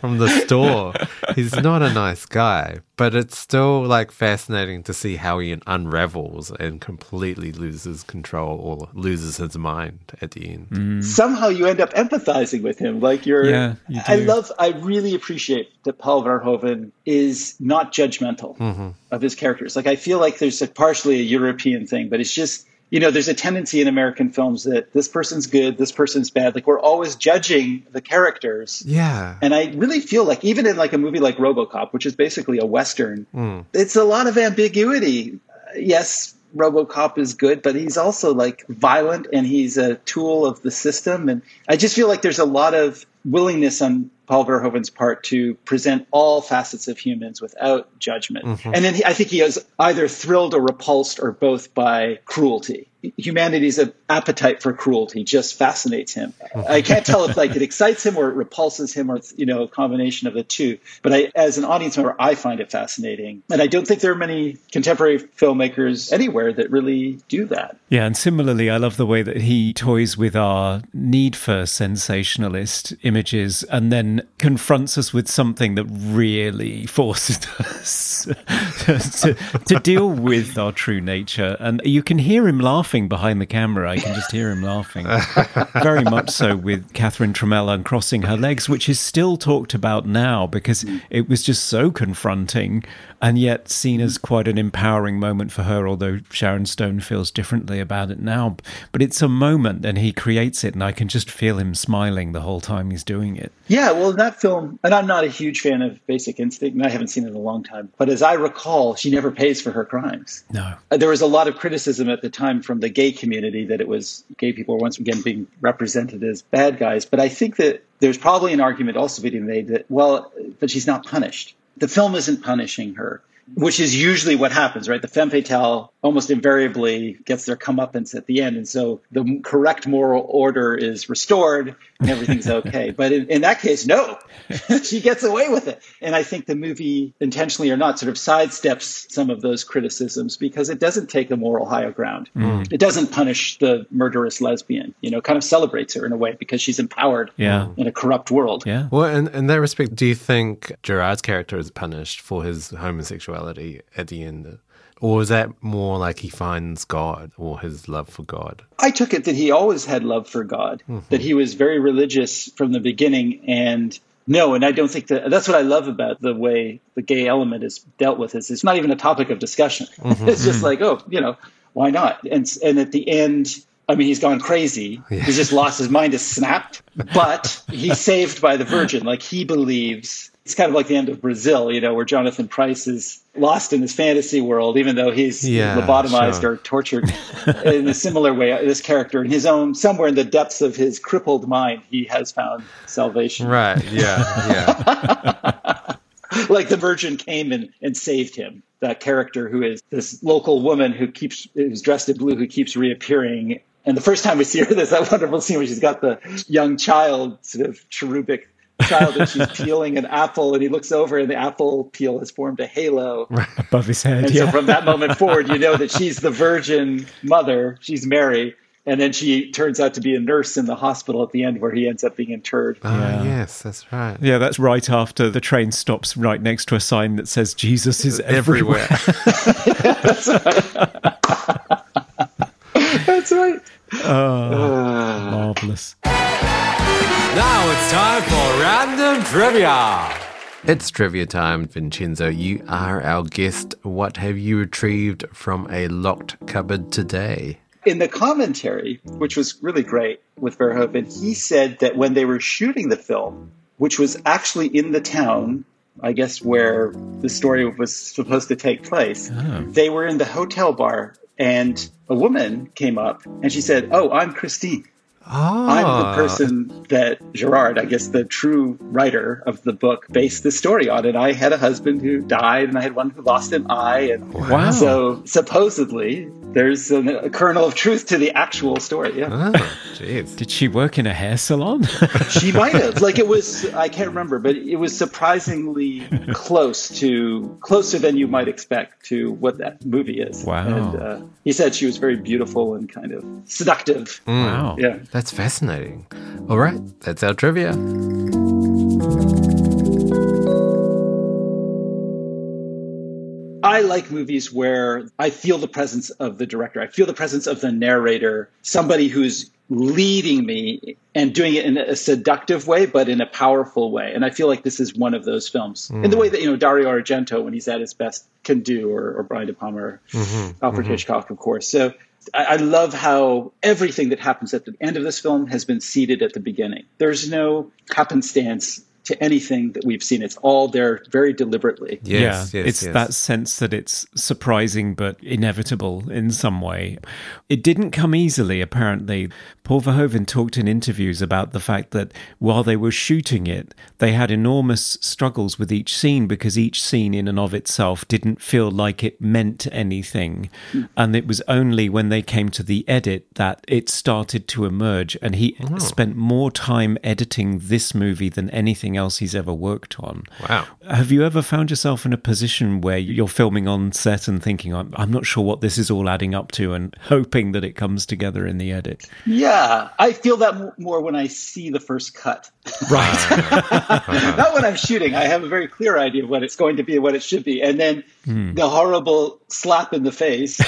from the store. He's not a nice guy, but it's still like fascinating to see how he unravels and completely loses control or loses his mind at the end. Mm. Somehow you end up empathizing with him. Like you're, Yeah, you I love, I really appreciate that Paul Verhoeven is not judgmental mm-hmm. of his characters. Like I feel like there's a partially a European thing, but it's just, you know, there's a tendency in American films that this person's good, this person's bad. Like we're always judging the characters. Yeah. And I really feel like even in like a movie like RoboCop, which is basically a western, Hmm. it's a lot of ambiguity. Uh, Yes, RoboCop is good, but he's also like violent and he's a tool of the system. And I just feel like there's a lot of willingness on Paul Verhoeven's part to present all facets of humans without judgment. Mm-hmm. And then he, I think he is either thrilled or repulsed or both by cruelty. Humanity's appetite for cruelty just fascinates him. I can't tell if like it excites him or it repulses him or it's, you know a combination of the two. But I, as an audience member, I find it fascinating, and I don't think there are many contemporary filmmakers anywhere that really do that. Yeah, and similarly, I love the way that he toys with our need for sensationalist images and then confronts us with something that really forces us to, to deal with our true nature. And you can hear him laughing behind the camera. I can just hear him laughing. Very much so with Catherine Tramell uncrossing her legs, which is still talked about now because it was just so confronting and yet seen as quite an empowering moment for her, although Sharon Stone feels differently about it now. But it's a moment and he creates it, and I can just feel him smiling the whole time he's doing it. Yeah, well, that film, and I'm not a huge fan of Basic Instinct, and I haven't seen it in a long time, but as I recall, she never pays for her crimes. No. Uh, There was a lot of criticism at the time from the gay community that it was gay people once again being represented as bad guys. But I think that there's probably an argument also being made that, well, but she's not punished. The film isn't punishing her, which is usually what happens, right? The femme fatale almost invariably gets their comeuppance at the end. And so the correct moral order is restored and everything's okay. but in, in that case, no, she gets away with it. And I think the movie, intentionally or not, sort of sidesteps some of those criticisms because it doesn't take a moral higher ground. Mm. It doesn't punish the murderous lesbian, you know, kind of celebrates her in a way because she's empowered Yeah. in a corrupt world. Yeah. Well, in, in that respect, do you think Gerard's character is punished for his homosexuality at the end? Or is that more like he finds God or his love for God? I took it that he always had love for God, mm-hmm. that he was very religious from the beginning. And no, and I don't think that that's what I love about the way the gay element is dealt with. Is it's not even a topic of discussion. Mm-hmm. it's just mm-hmm. like, oh, you know, why not? And and at the end, I mean, he's gone crazy. He's just lost his mind, has snapped. But he's saved by the Virgin. Like he believes. It's kind of like the end of Brazil, you know, where Jonathan Pryce is lost in his fantasy world, even though he's Yeah, lobotomized sure. or tortured in a similar way. This character, in his own, somewhere in the depths of his crippled mind, he has found salvation. Right. Yeah. Yeah. Like the Virgin came and, and saved him. That character who is this local woman who keeps who's dressed in blue, who keeps reappearing. And the first time we see her, there's that wonderful scene where she's got the young child, sort of cherubic child, and she's peeling an apple, and he looks over, and the apple peel has formed a halo. right Above his head. And Yeah. so from that moment forward, you know that she's the virgin mother. She's Mary. And then she turns out to be a nurse in the hospital at the end where he ends up being interred. Ah, yes, that's right. Yeah, that's right after the train stops right next to a sign that says Jesus is everywhere. That's right. that's right ah Marvelous. Trivia. It's trivia time, Vincenzo. You are our guest. What have you retrieved from a locked cupboard today? In the commentary, which was really great with Verhoeven, he said that when they were shooting the film, which was actually in the town, I guess where the story was supposed to take place, oh. they were in the hotel bar and a woman came up and she said, Oh, I'm Christine. Oh, I'm the ah. person that Gerard, I guess the true writer of the book, based the story on. And I had a husband who died, and I had one who lost an eye. And Wow. so supposedly there's an, a kernel of truth to the actual story. Yeah. Oh, jeez. Did she work in a hair salon? She might have. Like it was, I can't remember, but it was surprisingly close to, closer than you might expect to what that movie is. Wow. And uh, he said she was very beautiful and kind of seductive. Mm. wow. Yeah. That's fascinating. All right, that's our trivia. I like movies where I feel the presence of the director. I feel the presence of the narrator, somebody who's leading me and doing it in a seductive way, but in a powerful way. And I feel like this is one of those films in the mm. way that, you know, Dario Argento, when he's at his best, can do, or, or Brian De Palma, or mm-hmm. Alfred mm-hmm. Hitchcock, of course. So I, I love how everything that happens at the end of this film has been seeded at the beginning. There's no happenstance to anything that we've seen. It's all there very deliberately. Yes, yeah, yes, it's yes. that sense that it's surprising but inevitable in some way. It didn't come easily, apparently. Paul Verhoeven talked in interviews about the fact that while they were shooting it, they had enormous struggles with each scene because each scene, in and of itself, didn't feel like it meant anything. Hmm. And it was only when they came to the edit that it started to emerge. And he oh. spent more time editing this movie than anything anything else he's ever worked on. Wow. Have you ever found yourself in a position where you're filming on set and thinking, I'm, I'm not sure what this is all adding up to, and hoping that it comes together in the edit? Yeah, I feel that m- more when I see the first cut. Right. Not when I'm shooting. I have a very clear idea of what it's going to be and what it should be. And then the horrible slap in the face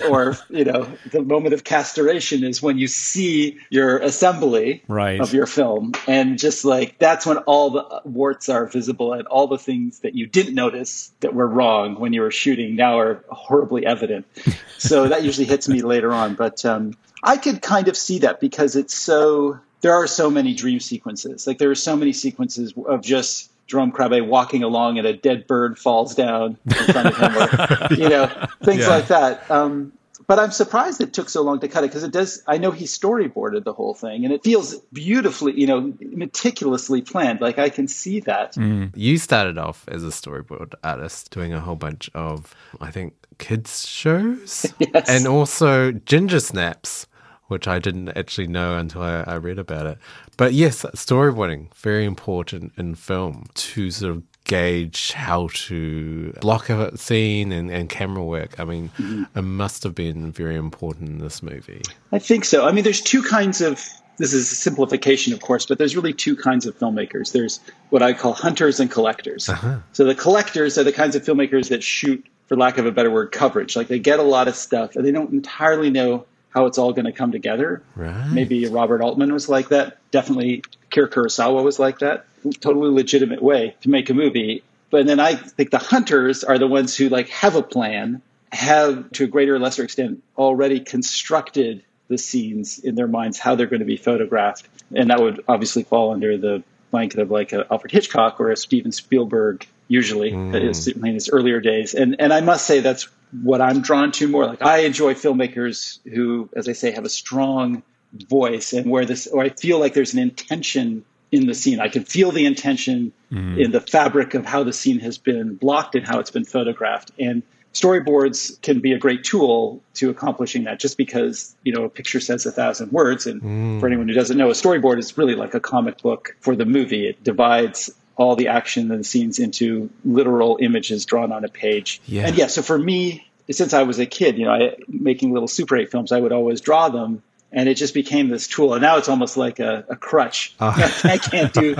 or, you know, the moment of castration is when you see your assembly Right. of your film. And just like that's when all the warts are visible and all the things that you didn't notice that were wrong when you were shooting now are horribly evident. so that usually hits me later on. But um, I could kind of see that because it's so there are so many dream sequences. Like there are so many sequences of just Jeroen Krabbé walking along and a dead bird falls down in front of him, or you know things Yeah. like that. Um, but I'm surprised it took so long to cut it because it does. I know he storyboarded the whole thing, and it feels beautifully, you know, meticulously planned. Like I can see that. You started off as a storyboard artist doing a whole bunch of, I think, kids' shows Yes. and also Ginger Snaps, which I didn't actually know until I, I read about it. But yes, storyboarding, very important in film to sort of gauge how to block a scene and, and camera work. I mean, mm-hmm. it must have been very important in this movie. I think so. I mean, there's two kinds of. This is a simplification, of course, but there's really two kinds of filmmakers. There's what I call hunters and collectors. Uh-huh. So the collectors are the kinds of filmmakers that shoot, for lack of a better word, coverage. Like they get a lot of stuff and they don't entirely know how it's all going to come together. Right. Maybe Robert Altman was like that. Definitely Akira Kurosawa was like that. Totally legitimate way to make a movie. But then I think the hunters are the ones who like have a plan, have to a greater or lesser extent already constructed the scenes in their minds, how they're going to be photographed. And that would obviously fall under the blanket of like a Alfred Hitchcock or a Steven Spielberg, usually, mm. certainly in his earlier days. And, and I must say that's what I'm drawn to more. Like I enjoy filmmakers who, as I say, have a strong voice and where this, or I feel like there's an intention in the scene. I can feel the intention mm. in the fabric of how the scene has been blocked and how it's been photographed. And storyboards can be a great tool to accomplishing that just because, you know, a picture says a thousand words. And for anyone who doesn't know, a storyboard is really like a comic book for the movie. It divides all the action and the scenes into literal images drawn on a page. Yeah. And yeah, so for me, since I was a kid, you know, I, making little Super 8 films, I would always draw them. And it just became this tool. And now it's almost like a, a crutch. I can't do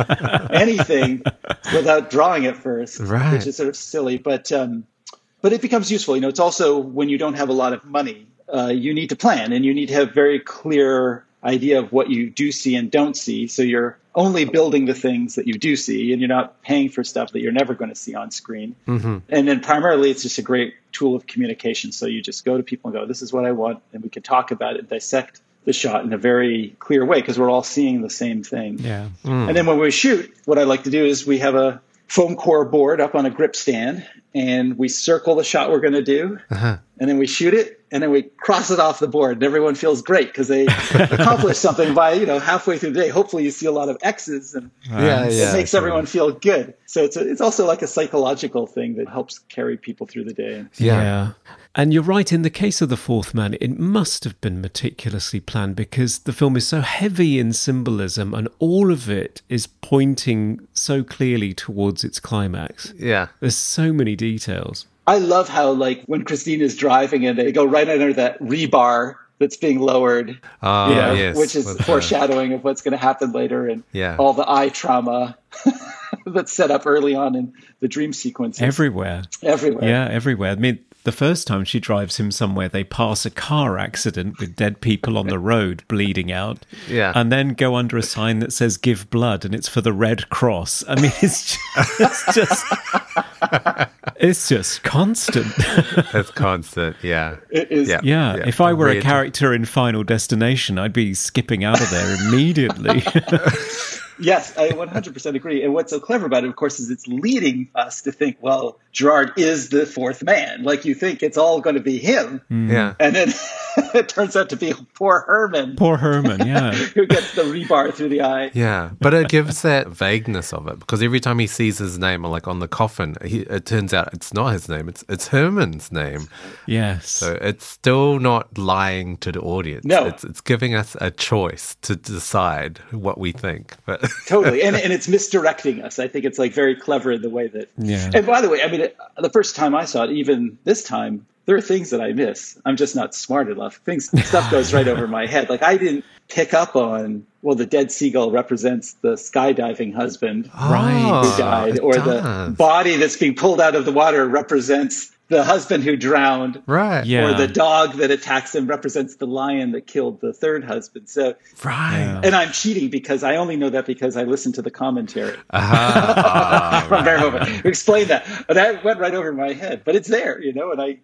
anything without drawing it first, Right. which is sort of silly. But um, but it becomes useful. You know, it's also when you don't have a lot of money, uh, you need to plan and you need to have very clear idea of what you do see and don't see. So you're only building the things that you do see, and you're not paying for stuff that you're never going to see on screen. And then primarily, it's just a great tool of communication. So you just go to people and go, "This is what I want," and we can talk about it, dissect the shot in a very clear way because we're all seeing the same thing. Yeah. And then when we shoot, what I like to do is we have a foam core board up on a grip stand and we circle the shot we're going to do uh-huh. and then we shoot it and then we cross it off the board and everyone feels great because they accomplished something by you know halfway through the day hopefully you see a lot of x's and Yeah, yeah. it makes sure. everyone feel good so it's, a, it's also like a psychological thing that helps carry people through the day Yeah. And you're right, in the case of The Fourth Man, it must have been meticulously planned because the film is so heavy in symbolism and all of it is pointing so clearly towards its climax. Yeah. There's so many details. I love how like when Christine is driving and they go right under that rebar that's being lowered, Oh, you know, yes. which is with the- foreshadowing of what's going to happen later, and Yeah. all the eye trauma that's set up early on in the dream sequence. Everywhere. everywhere. Yeah, everywhere. I mean, the first time she drives him somewhere, they pass a car accident with dead people on the road bleeding out. Yeah. And then go under a sign that says give blood and it's for the Red Cross. I mean, it's just, it's just, it's just constant. It's constant. Yeah. It is. Yeah. Yeah, if I were a character in Final Destination, I'd be skipping out of there immediately. Yes, I 100% agree. And what's so clever about it, of course, is it's leading us to think, well, Gerard is the fourth man. Like you think it's all going to be him, mm. Yeah. and then it turns out to be poor Herman Poor Herman, yeah. who gets the rebar through the eye. Yeah, but it gives that vagueness of it because every time he sees his name, like on the coffin, he, it turns out it's not his name; it's it's Herman's name. yes. So it's still not lying to the audience. No. it's it's giving us a choice to decide what we think. But totally and, and it's misdirecting us i think it's like very clever in the way that Yeah. and by the way i mean it, the first time i saw it even this time there are things that i miss. I'm just not smart enough. Things stuff goes right over my head. Like i didn't pick up on well the dead seagull represents the skydiving husband Right. who died ah, it or the body that's being pulled out of the water represents the husband who drowned right, Yeah. or the dog that attacks him represents the lion that killed the third husband so right. and I'm cheating because I only know that because I listened to the commentary Ah, from Verhoeven who explained that. And that went right over my head. But it's there, you know, and I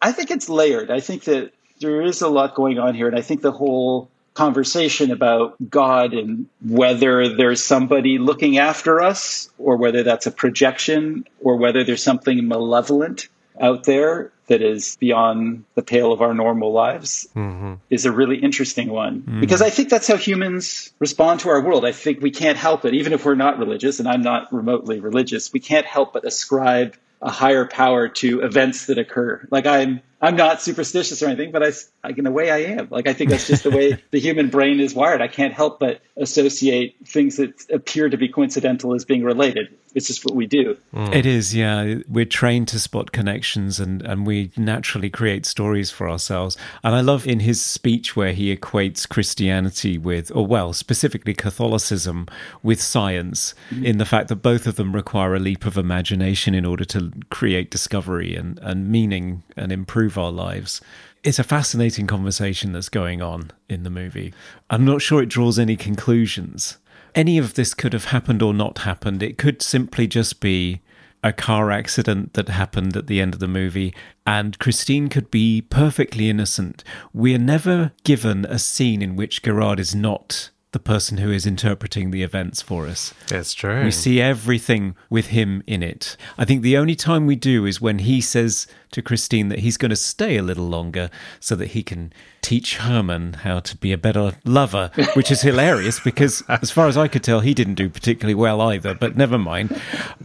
I think it's layered. I think that there is a lot going on here. And I think the whole conversation about God and whether there's somebody looking after us or whether that's a projection or whether there's something malevolent out there that is beyond the pale of our normal lives mm-hmm. is a really interesting one mm. because I think that's how humans respond to our world. I think we can't help it, even if we're not religious, and I'm not remotely religious, we can't help but ascribe a higher power to events that occur. Like I'm, I'm not superstitious or anything, but I, s- like in a way I am. Like I think that's just the way the human brain is wired. I can't help but associate things that appear to be coincidental as being related. It's just what we do. Mm. It is, yeah. We're trained to spot connections and, and we naturally create stories for ourselves. And I love in his speech where he equates Christianity with, or well, specifically Catholicism with science, mm-hmm. in the fact that both of them require a leap of imagination in order to create discovery and, and meaning and improve our lives. It's a fascinating conversation that's going on in the movie. I'm not sure it draws any conclusions any of this could have happened or not happened. It could simply just be a car accident that happened at the end of the movie, and Christine could be perfectly innocent. We're never given a scene in which Gerard is not the person who is interpreting the events for us. That's true. We see everything with him in it. I think the only time we do is when he says to Christine that he's going to stay a little longer so that he can teach Herman how to be a better lover, which is hilarious because, as far as I could tell, he didn't do particularly well either, but never mind.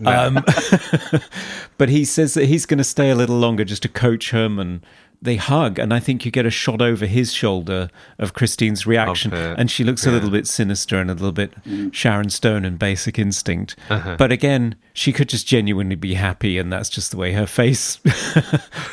Um, but he says that he's going to stay a little longer just to coach Herman. They hug, and I think you get a shot over his shoulder of Christine's reaction, her, and she looks a little bit sinister and a little bit mm. Sharon Stone and Basic Instinct. Uh-huh. But again, she could just genuinely be happy, and that's just the way her face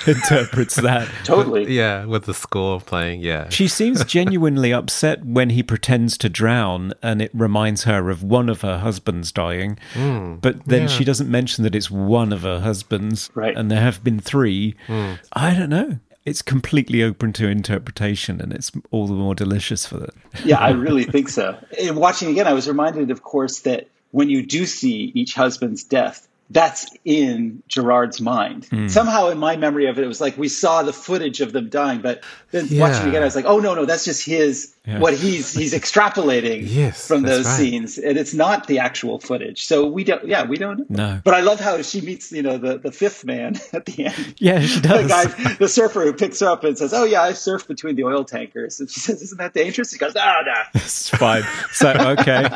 interprets that. Totally. yeah, with the score playing. Yeah, She seems genuinely upset when he pretends to drown and it reminds her of one of her husbands dying. Hmm. but then she doesn't mention that it's one of her husbands. Right. And there have been three. Hmm. I don't know. It's completely open to interpretation and it's all the more delicious for that. yeah, I really think so. In watching again, I was reminded, of course, that when you do see each husband's death, that's in Gerard's mind. Hmm. Somehow, in my memory of it, it was like we saw the footage of them dying, but then watching Yeah. it again, I was like, oh no, no, that's just his Yeah. what he's he's extrapolating Yes, from those right. scenes, and it's not the actual footage. So we don't, yeah, we don't. No. But I love how she meets, you know, the the fifth man at the end. Yeah, she The does. guy, the surfer who picks her up and says, "Oh yeah, I surf between the oil tankers." And she says, "Isn't that dangerous?" He goes, "Oh no." It's fine. So, okay.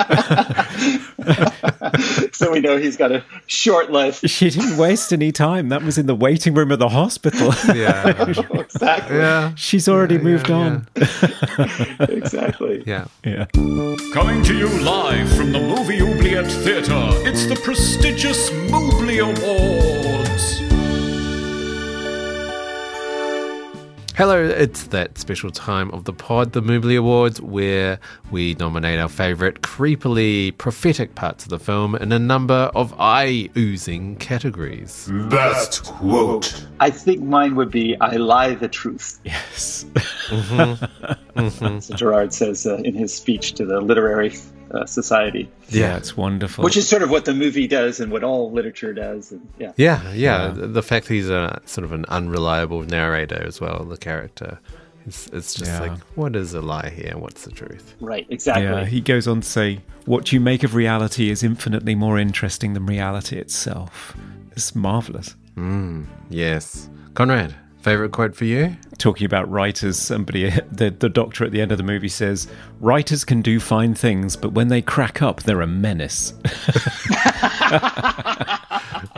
so we know he's got a short life. she didn't waste any time. That was in the waiting room of the hospital. yeah, exactly. yeah, She's already moved yeah. on. Exactly. yeah. Yeah. Coming to you live from the Movie Oubliette Theatre, it's the prestigious Mobley Awards. Hello, it's that special time of the pod, the Mobley Awards, where we nominate our favourite creepily prophetic parts of the film in a number of eye oozing categories. Best quote. I think mine would be "I lie the truth." Yes. So Gerard says uh, in his speech to the literary uh, society, Yeah, it's wonderful. which is sort of what the movie does and what all literature does. And, yeah. Yeah, yeah. The the fact he's a sort of an unreliable narrator as well, the character. It's, it's just Yeah. like, what is a lie here? What's the truth? Right. Exactly. Yeah, he goes on to say, What you make of reality is infinitely more interesting than reality itself. It's marvelous. Yes. Conrad, favorite quote for you? Talking about writers, somebody, the, the doctor at the end of the movie says, Writers can do fine things, but when they crack up, they're a menace.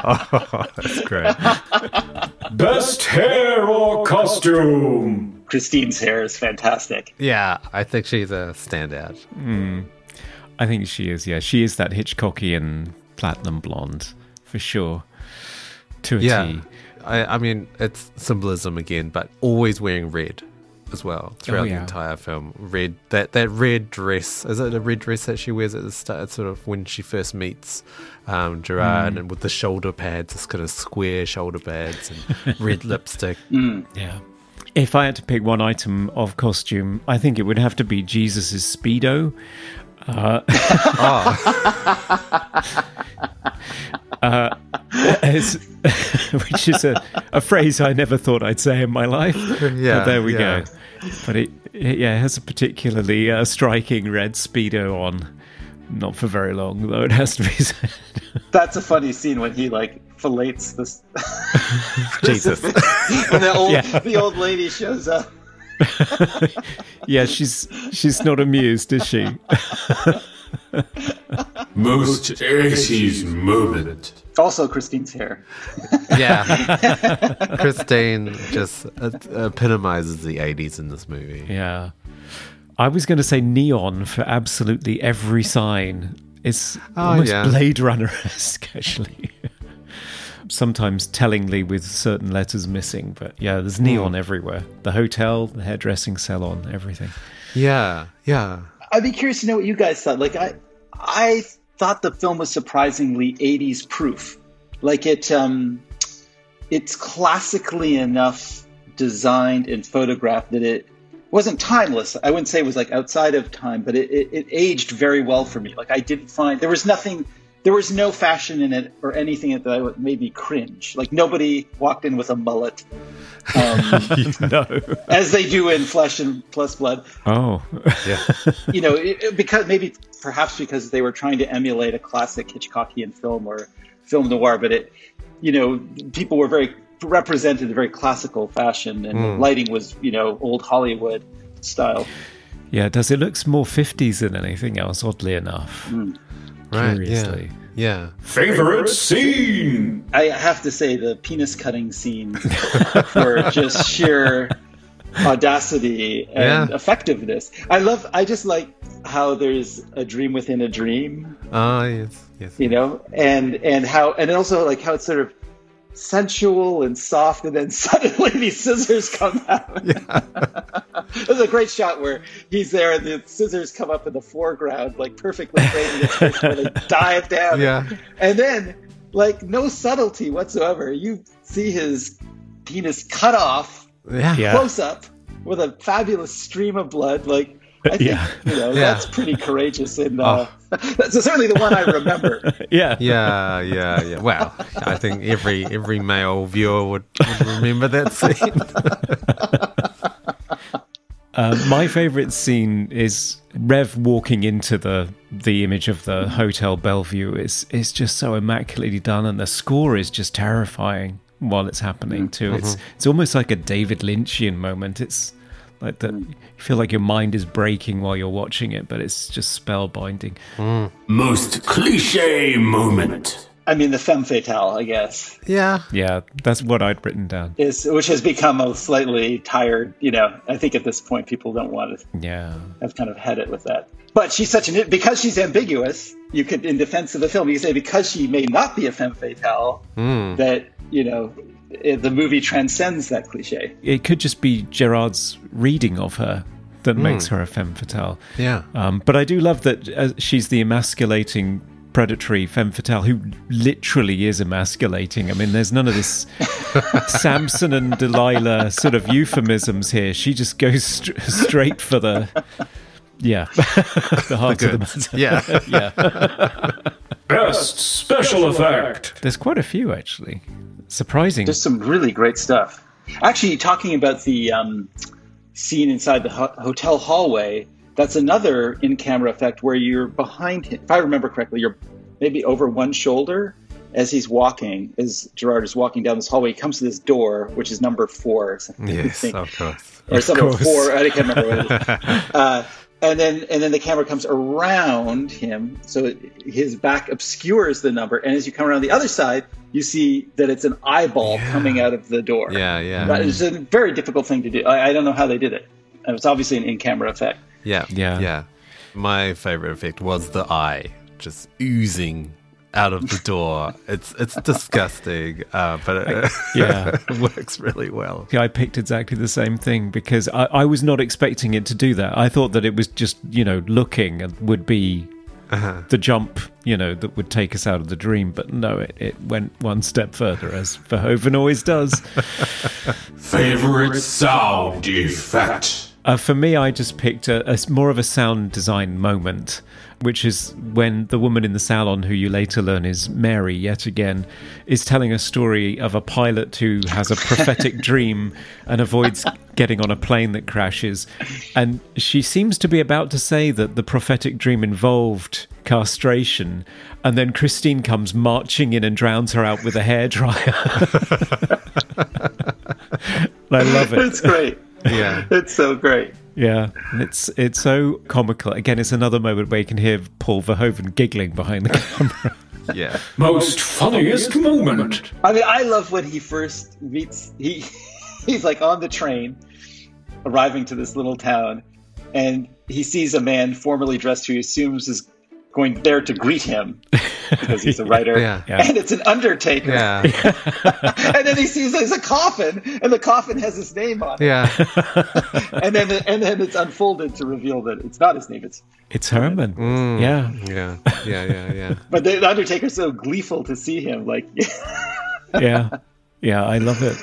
Oh, that's great. Best hair or costume? Christine's hair is fantastic. yeah, I think she's a standout. Hmm. I think she is, yeah. She is that Hitchcockian platinum blonde, for sure. To a a T. Yeah. I, I mean, it's symbolism again, but always wearing red as well throughout yeah. the entire film. Red, that that red dress. Is it a red dress that she wears at the start? Sort of when she first meets um, Gerard, and with the shoulder pads, this kind of square shoulder pads and red lipstick. Yeah. If I had to pick one item of costume, I think it would have to be Jesus' Speedo. Uh, uh, as- which is a, a phrase I never thought I'd say in my life. Yeah, but there we yeah. go. But it, it yeah, it has a particularly uh, striking red Speedo on. Not for very long, though, it has to be said. That's a funny scene when he like fillets this. Jesus. when the old Yeah. the old lady shows up. yeah, she's she's not amused, is she? Most 80s moment. Also, Christine's hair. yeah. Christine just uh, epitomizes the 80s in this movie. Yeah. I was going to say neon for absolutely every sign. It's almost yeah. Blade Runner esque, actually. Sometimes tellingly with certain letters missing, but yeah, there's neon everywhere. The hotel, the hairdressing salon, everything. Yeah, yeah. I'd be curious to know what you guys thought. Like I, I thought the film was surprisingly '80s proof. Like it, um, it's classically enough designed and photographed that it wasn't timeless. I wouldn't say it was like outside of time, but it, it, it aged very well for me. Like I didn't find there was nothing. There was no fashion in it or anything that would- made me cringe. Like nobody walked in with a mullet, um, no. as they do in Flesh and Plus Blood. Oh. yeah. you know, it, it- because maybe perhaps because they were trying to emulate a classic Hitchcockian film or film noir, but it, you know, people were very represented in very classical fashion, and the lighting was, you know, old Hollywood style. Yeah, does it looks more 50s than anything else, oddly enough. Right. Curiously. Yeah. Favorite scene? I have to say the penis cutting scene for just sheer audacity and Yeah. effectiveness. I love. I just like how there's a dream within a dream. Oh, yes. Yes. you know and and how and also like how it's sort of sensual and soft and then suddenly these scissors come out there's a great shot where he's there and the scissors come up in the foreground like perfectly framed in his face where they dive down Yeah. and then like no subtlety whatsoever you see his penis cut off Yeah. Yeah. close up with a fabulous stream of blood like I think Yeah. you know Yeah. that's pretty courageous and uh, that's certainly the one I remember. Yeah. Yeah, yeah, yeah. Well, I think every every male viewer would, would remember that scene. Uh, my favorite scene is Reve walking into the the image of the Hotel Bellevue. It's it's just so immaculately done, and the score is just terrifying while it's happening too. It's it's almost like a David Lynchian moment. It's like that you feel like your mind is breaking while you're watching it, but it's just spellbinding. Most cliche moment. I mean, the femme fatale, I guess, yeah. Yeah, that's what I'd written down. is which has become a slightly tired. You know, I think at this point people don't want to Yeah. have kind of had it with that. But she's such an because she's ambiguous. You could, in defense of the film, you say because she may not be a femme fatale, hmm. that you know it, the movie transcends that cliche. It could just be Gerard's reading of her that makes her a femme fatale. Yeah. Um, but I do love that uh, she's the emasculating, predatory femme fatale who literally is emasculating. I mean, there's none of this Samson and Delilah sort of euphemisms here. She just goes st- straight for the. Yeah, the heart of the matter. Yeah. yeah. Best special effect? There's quite a few actually. Surprising. There's some really great stuff. Actually, talking about the um, scene inside the ho- hotel hallway, that's another in-camera effect where you're behind him. If I remember correctly, you're maybe over one shoulder, as he's walking, as Gerard is walking down this hallway, he comes to this door, which is number four. Yes, of course. or something course. four. I can't remember what it is. Uh, and then and then the camera comes around him, so it, his back obscures the number. And as you come around the other side, you see that it's an eyeball coming out of the door. Yeah, yeah. But it's a very difficult thing to do. I, I don't know how they did it. And it's obviously an in-camera effect. Yeah, Yeah. yeah. My favorite effect was the eye just oozing out of the door. it's it's disgusting, uh, but it, yeah. it works really well. Yeah, I picked exactly the same thing because I, I was not expecting it to do that. I thought that it was just, you know, looking and would be the jump, you know, that would take us out of the dream. But no, it, it went one step further, as Verhoeven always does. Favorite sound effect. Uh, for me, I just picked a, a more of a sound design moment, which is when the woman in the salon, who you later learn is Mary, yet again, is telling a story of a pilot who has a prophetic dream and avoids getting on a plane that crashes. And she seems to be about to say that the prophetic dream involved castration. And then Christine comes marching in and drowns her out with a hairdryer. I love it. It's great. Yeah, It's so great. Yeah, and it's it's so comical. Again, it's another moment where you can hear Paul Verhoeven giggling behind the camera. yeah, Most funniest moment. I mean, I love when he first meets. He he's like on the train, arriving to this little town, and he sees a man formally dressed who he assumes is going there to greet him because he's a writer. Yeah. Yeah. And it's an undertaker. yeah, and then he sees there's a coffin, and the coffin has his name on it. yeah. And then and then it's unfolded to reveal that it's not his name. It's It's Herman. Mm. Yeah, Yeah, yeah, yeah, yeah. but the undertaker's so gleeful to see him. Like yeah, yeah. I love it.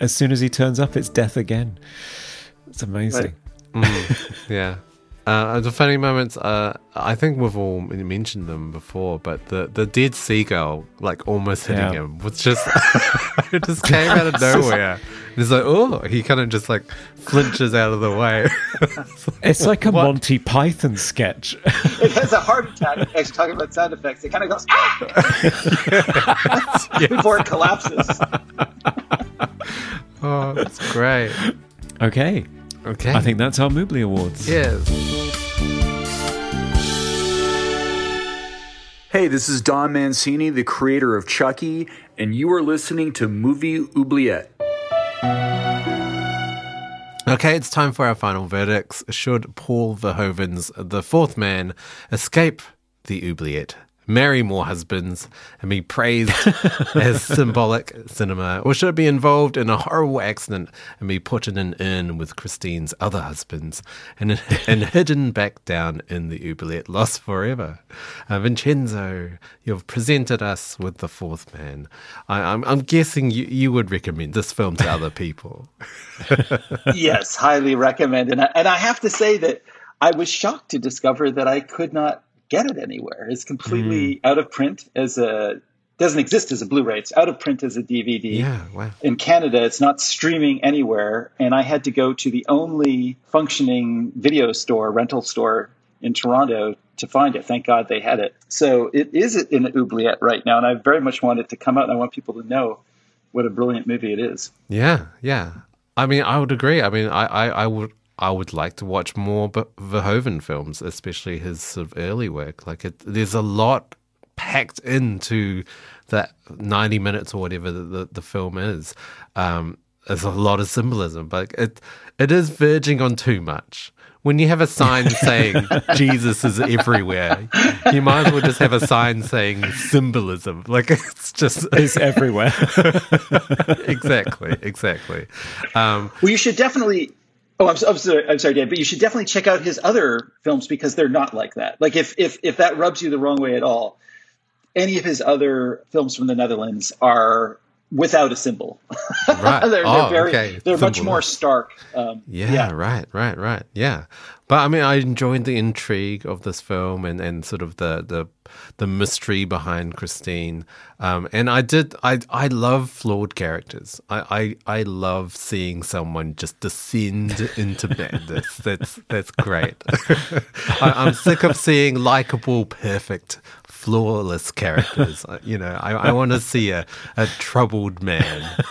As soon as he turns up, it's death again. It's amazing. Mm. Yeah. Uh, the funny moments, uh, I think we've all mentioned them before, but the, the dead seagull, like almost hitting Yeah. him, was just, it just came out of nowhere. It's like, oh, he kind of just like flinches out of the way. It's like a Monty Python sketch. it has a heart attack. Actually, talking about sound effects, it kind of goes ah before it collapses. oh, that's great. okay, Okay. I think that's our Moobly Awards. Yes. Hey, this is Don Mancini, the creator of Chucky, and you are listening to Movie Oubliette. Okay, it's time for our final verdicts. Should Paul Verhoeven's The Fourth Man escape the oubliette, marry more husbands, and be praised as symbolic cinema, or should it be involved in a horrible accident and be put in an urn with Christine's other husbands and, and hidden back down in the oubliette, lost forever? Uh, Vincenzo, you've presented us with The Fourth Man. I, I'm, I'm guessing you, you would recommend this film to other people. yes, highly recommend. And I, and I have to say that I was shocked to discover that I could not get it anywhere. It's completely mm. out of print as a doesn't exist as a Blu-ray. It's out of print as a DVD. Yeah, wow. In Canada, it's not streaming anywhere, and I had to go to the only functioning video store, rental store in Toronto to find it. Thank God they had it. So it is in oubliette right now, and I very much want it to come out, and I want people to know what a brilliant movie it is. Yeah, yeah. I mean, I would agree. I mean, I, I, I would, I would like to watch more Ver- Verhoeven films, especially his sort of early work. Like, it, there's a lot packed into that 90 minutes or whatever the, the, the film is. Um, there's a lot of symbolism, but it, it is verging on too much. When you have a sign saying Jesus is everywhere, you might as well just have a sign saying symbolism. Like it's just It's everywhere. exactly, exactly. Um, Well, you should definitely. Oh, I'm, I'm sorry, I'm sorry, Dan, but you should definitely check out his other films because they're not like that. Like if if if that rubs you the wrong way at all, any of his other films from the Netherlands are without a symbol. Right. they're, they're Oh, very okay. they're much more stark. Um, Yeah, right, right, right. Yeah. But I mean I enjoyed the intrigue of this film and, and sort of the, the the mystery behind Christine. Um, and I did I I love flawed characters. I, I, I love seeing someone just descend into madness. That's that's great. I, I'm sick of seeing likable, perfect, flawless characters. You know, I, I want to see a, a troubled man.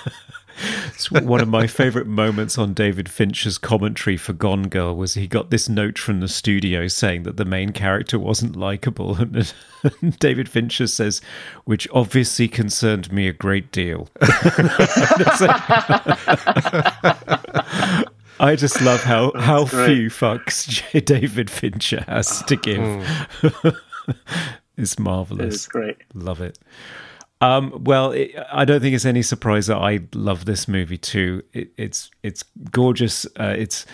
It's one of my favorite moments on David Fincher's commentary for Gone Girl was he got this note from the studio saying that the main character wasn't likable, and, and David Fincher says, "Which obviously concerned me a great deal." I just love how how few fucks David Fincher has to give. Hmm. It's marvelous. It is great. Love it. Um, well, it, I don't think it's any surprise that I love this movie too. It, it's it's gorgeous. Uh, it's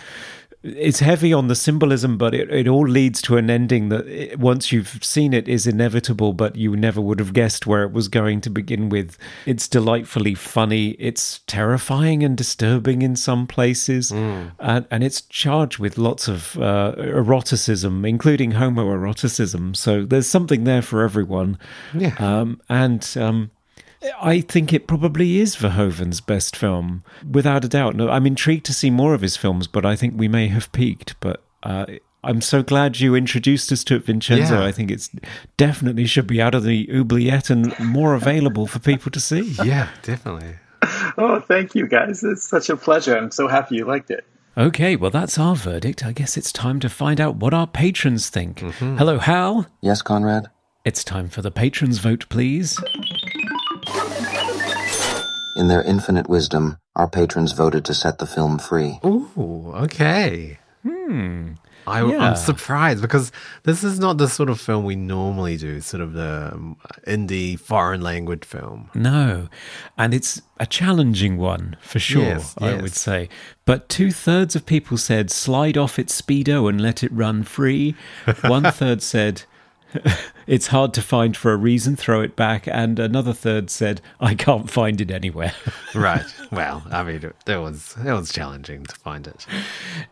it's heavy on the symbolism, but it, it all leads to an ending that it, once you've seen it is inevitable, but you never would have guessed where it was going to begin with. It's delightfully funny. It's terrifying and disturbing in some places, Mm. and, and it's charged with lots of uh, eroticism, including homoeroticism. So there's something there for everyone. Yeah. Um, and um, I think it probably is Verhoeven's best film, without a doubt. No, I'm intrigued to see more of his films, but I think we may have peaked. But uh, I'm so glad you introduced us to it, Vincenzo. Yeah. I think it's definitely should be out of the oubliette and more available for people to see. Yeah, definitely. Oh, thank you guys. It's such a pleasure. I'm so happy you liked it. Okay, well, that's our verdict. I guess it's time to find out what our patrons think. Hello, Hal. Yes, Conrad? It's time for the patrons' vote, please. In their infinite wisdom, our patrons voted to set the film free. Ooh, okay. Hmm. I, Yeah. I'm surprised because this is not the sort of film we normally do, sort of the indie foreign language film. No, and it's a challenging one for sure, Yes, I yes. would say. But two thirds of people said slide off its speedo and let it run free. One third said it's hard to find for a reason, throw it back. And another third said I can't find it anywhere. right. Well, I mean, it, was it was challenging to find it.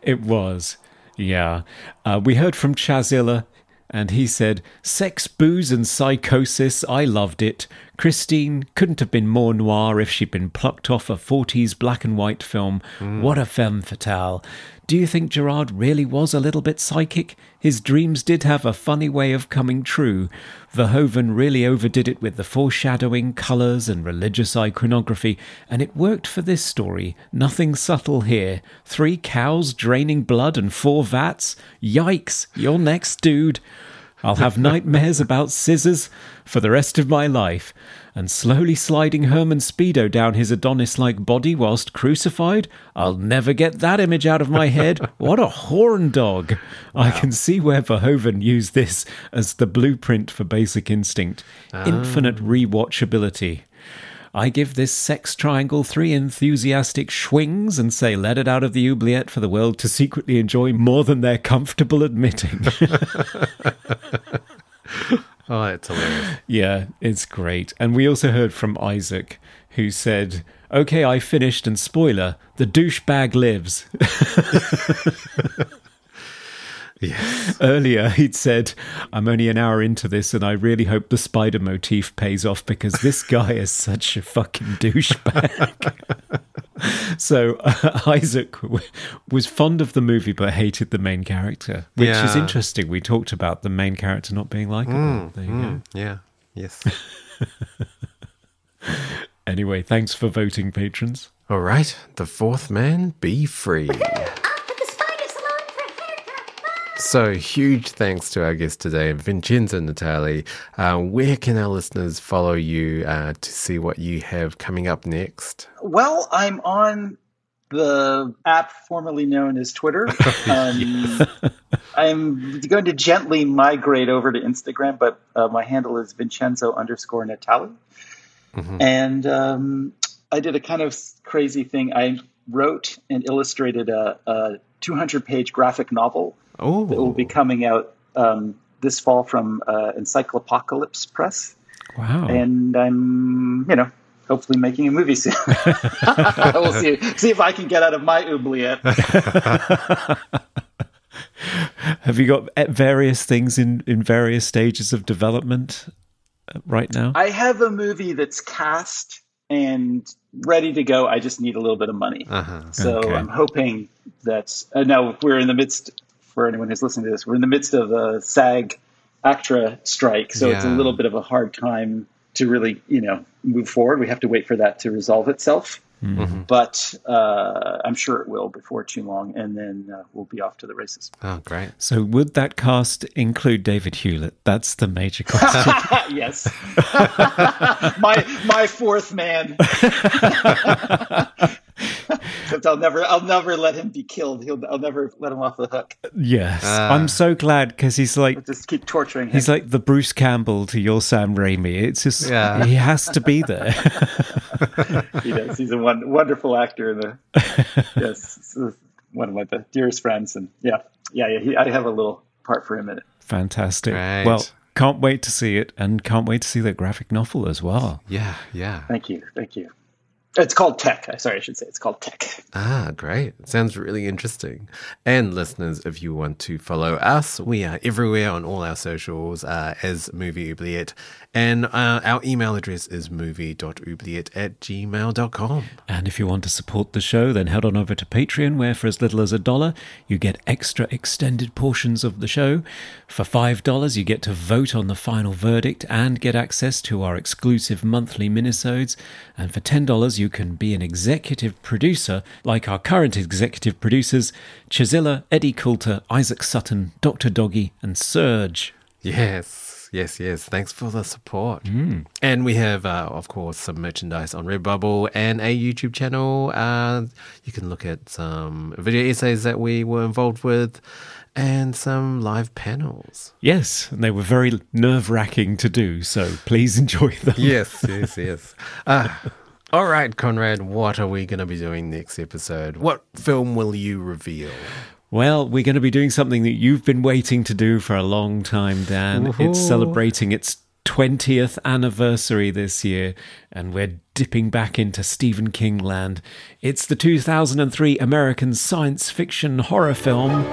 It was, yeah. Uh, we heard from Chazilla, and he said, Sex, booze, and psychosis. I loved it. Christine couldn't have been more noir if she'd been plucked off a 40s black and white film. Hmm. What a femme fatale. Do you think Gerard really was a little bit psychic? His dreams did have a funny way of coming true. Verhoeven really overdid it with the foreshadowing, colours, and religious iconography, and it worked for this story. Nothing subtle here. Three cows draining blood and four vats? Yikes, you're next, dude. I'll have nightmares about scissors for the rest of my life. And slowly sliding Herman Speedo down his Adonis like body whilst crucified? I'll never get that image out of my head. What a horn dog! I can see where Verhoeven used this as the blueprint for Basic Instinct. Ah. Infinite rewatchability. I give this sex triangle three enthusiastic swings and say let it out of the oubliette for the world to secretly enjoy more than they're comfortable admitting. Oh, it's hilarious. Yeah, it's great. And we also heard from Isaac, who said, Okay, I finished, and spoiler, the douchebag lives. Yes. Earlier, he'd said, I'm only an hour into this, and I really hope the spider motif pays off because this guy is such a fucking douchebag. so, uh, Isaac w- was fond of the movie but hated the main character, which is interesting. We talked about the main character not being likable. there you go. Mm, yeah. Yes. Anyway, thanks for voting, patrons. All right. The fourth man, be free. Off with the spider salon for a haircut. So, huge thanks to our guest today, Vincenzo Natali. Uh, where can our listeners follow you uh, to see what you have coming up next? Well, I'm on the app formerly known as Twitter. Um, I'm going to gently migrate over to Instagram, but uh, my handle is Vincenzo underscore Natali. And um, I did a kind of crazy thing. I wrote and illustrated a, a 200 page graphic novel that will Oh, be coming out um, this fall from uh, Encyclopocalypse Press. Wow. and I'm, you know, hopefully making a movie soon. we'll see see if I can get out of my oubliette. Have you got eh, various things in, in various stages of development uh, right now? I have a movie that's cast and ready to go. I just need a little bit of money. uh-huh. So Okay. I'm hoping that uh, no, we're in the midst. For anyone who's listening to this, we're in the midst of a SAG ACTRA strike, so it's a little bit of a hard time to really, you know, move forward. We have to wait for that to resolve itself. But uh, I'm sure it will before too long, and then uh, we'll be off to the races. Oh, great. So, would that cast include David Hewlett? That's the major question. yes, my my fourth man. Except I'll never I'll never let him be killed. He'll I'll never let him off the hook. yes. Ah. I'm so glad because he's like. Just keep torturing him. He's like the Bruce Campbell to your Sam Raimi. It's just Yeah. he has to be there. he does. He's a one, wonderful actor. And a, yes, uh, one of my the dearest friends. And yeah, yeah, yeah. He, I have a little part for him in it. Fantastic. Great. Well, can't wait to see it, and can't wait to see that graphic novel as well. Yeah, yeah. Thank you, thank you. It's called Tech. I Sorry, I should say it's called Tech. Ah, great. Sounds really interesting. And listeners, if you want to follow us, we are everywhere on all our socials uh, as Movie Oubliette. And uh, our email address is movie.oubliette at gmail.com. And if you want to support the show, then head on over to Patreon, where for as little as a dollar, you get extra extended portions of the show. For $5, you get to vote on the final verdict and get access to our exclusive monthly minisodes. And for $10, you can be an executive producer, like our current executive producers, Chisilla, Eddie Coulter, Isaac Sutton, Dr. Doggy, and Serge. Yes, yes, yes. Thanks for the support. And we have, uh, of course, some merchandise on Redbubble and a YouTube channel. Uh, you can look at some video essays that we were involved with and some live panels. Yes, and they were very nerve wracking to do, so please enjoy them. yes, yes, yes. Uh, all right, Conrad, what are we going to be doing next episode? What film will you reveal? Well, we're going to be doing something that you've been waiting to do for a long time, Dan. It's celebrating its 20th anniversary this year, and we're dipping back into Stephen King land. It's the 2003 American science fiction horror film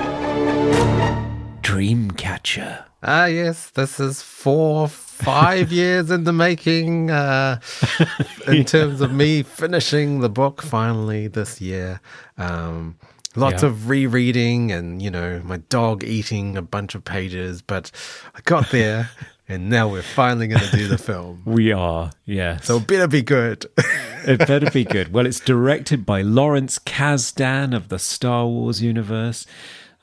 Dreamcatcher. Ah, yes, this is four, five years in the making. Uh, in terms of me finishing the book finally this year, um, lots Yeah. of rereading and you know my dog eating a bunch of pages, but I got there, and now we're finally going to do the film. We are, yes. So it better be good. it better be good. Well, it's directed by Lawrence Kasdan of the Star Wars universe.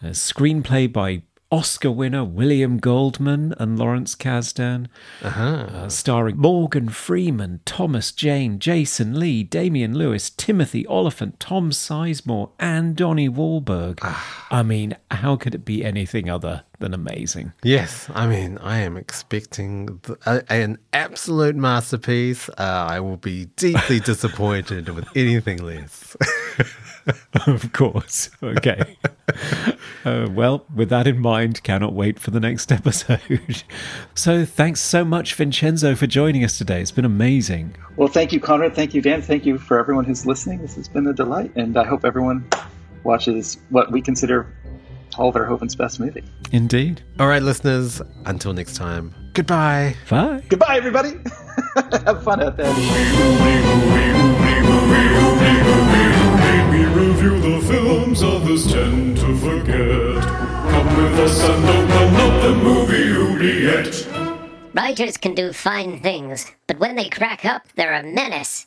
A screenplay by Oscar winner William Goldman and Lawrence Kasdan. Uh, starring Morgan Freeman, Thomas Jane, Jason Lee, Damian Lewis, Timothy Olyphant, Tom Sizemore, and Donnie Wahlberg. I mean, how could it be anything other than amazing? Yes, I mean, I am expecting th- a, an absolute masterpiece. Uh, I will be deeply disappointed with anything less. of course. Okay. uh, well, with that in mind, cannot wait for the next episode. so, thanks so much, Vincenzo, for joining us today. It's been amazing. Well, thank you, Conrad. Thank you, Dan. Thank you for everyone who's listening. This has been a delight, and I hope everyone watches what we consider all of Verhoeven's best movie. Indeed. All right, listeners, until next time, goodbye. Bye. Goodbye, everybody. Have fun out there. Review the films others tend to forget. Come with us and open up the movie oubliette. Writers can do fine things, but when they crack up, they're a menace.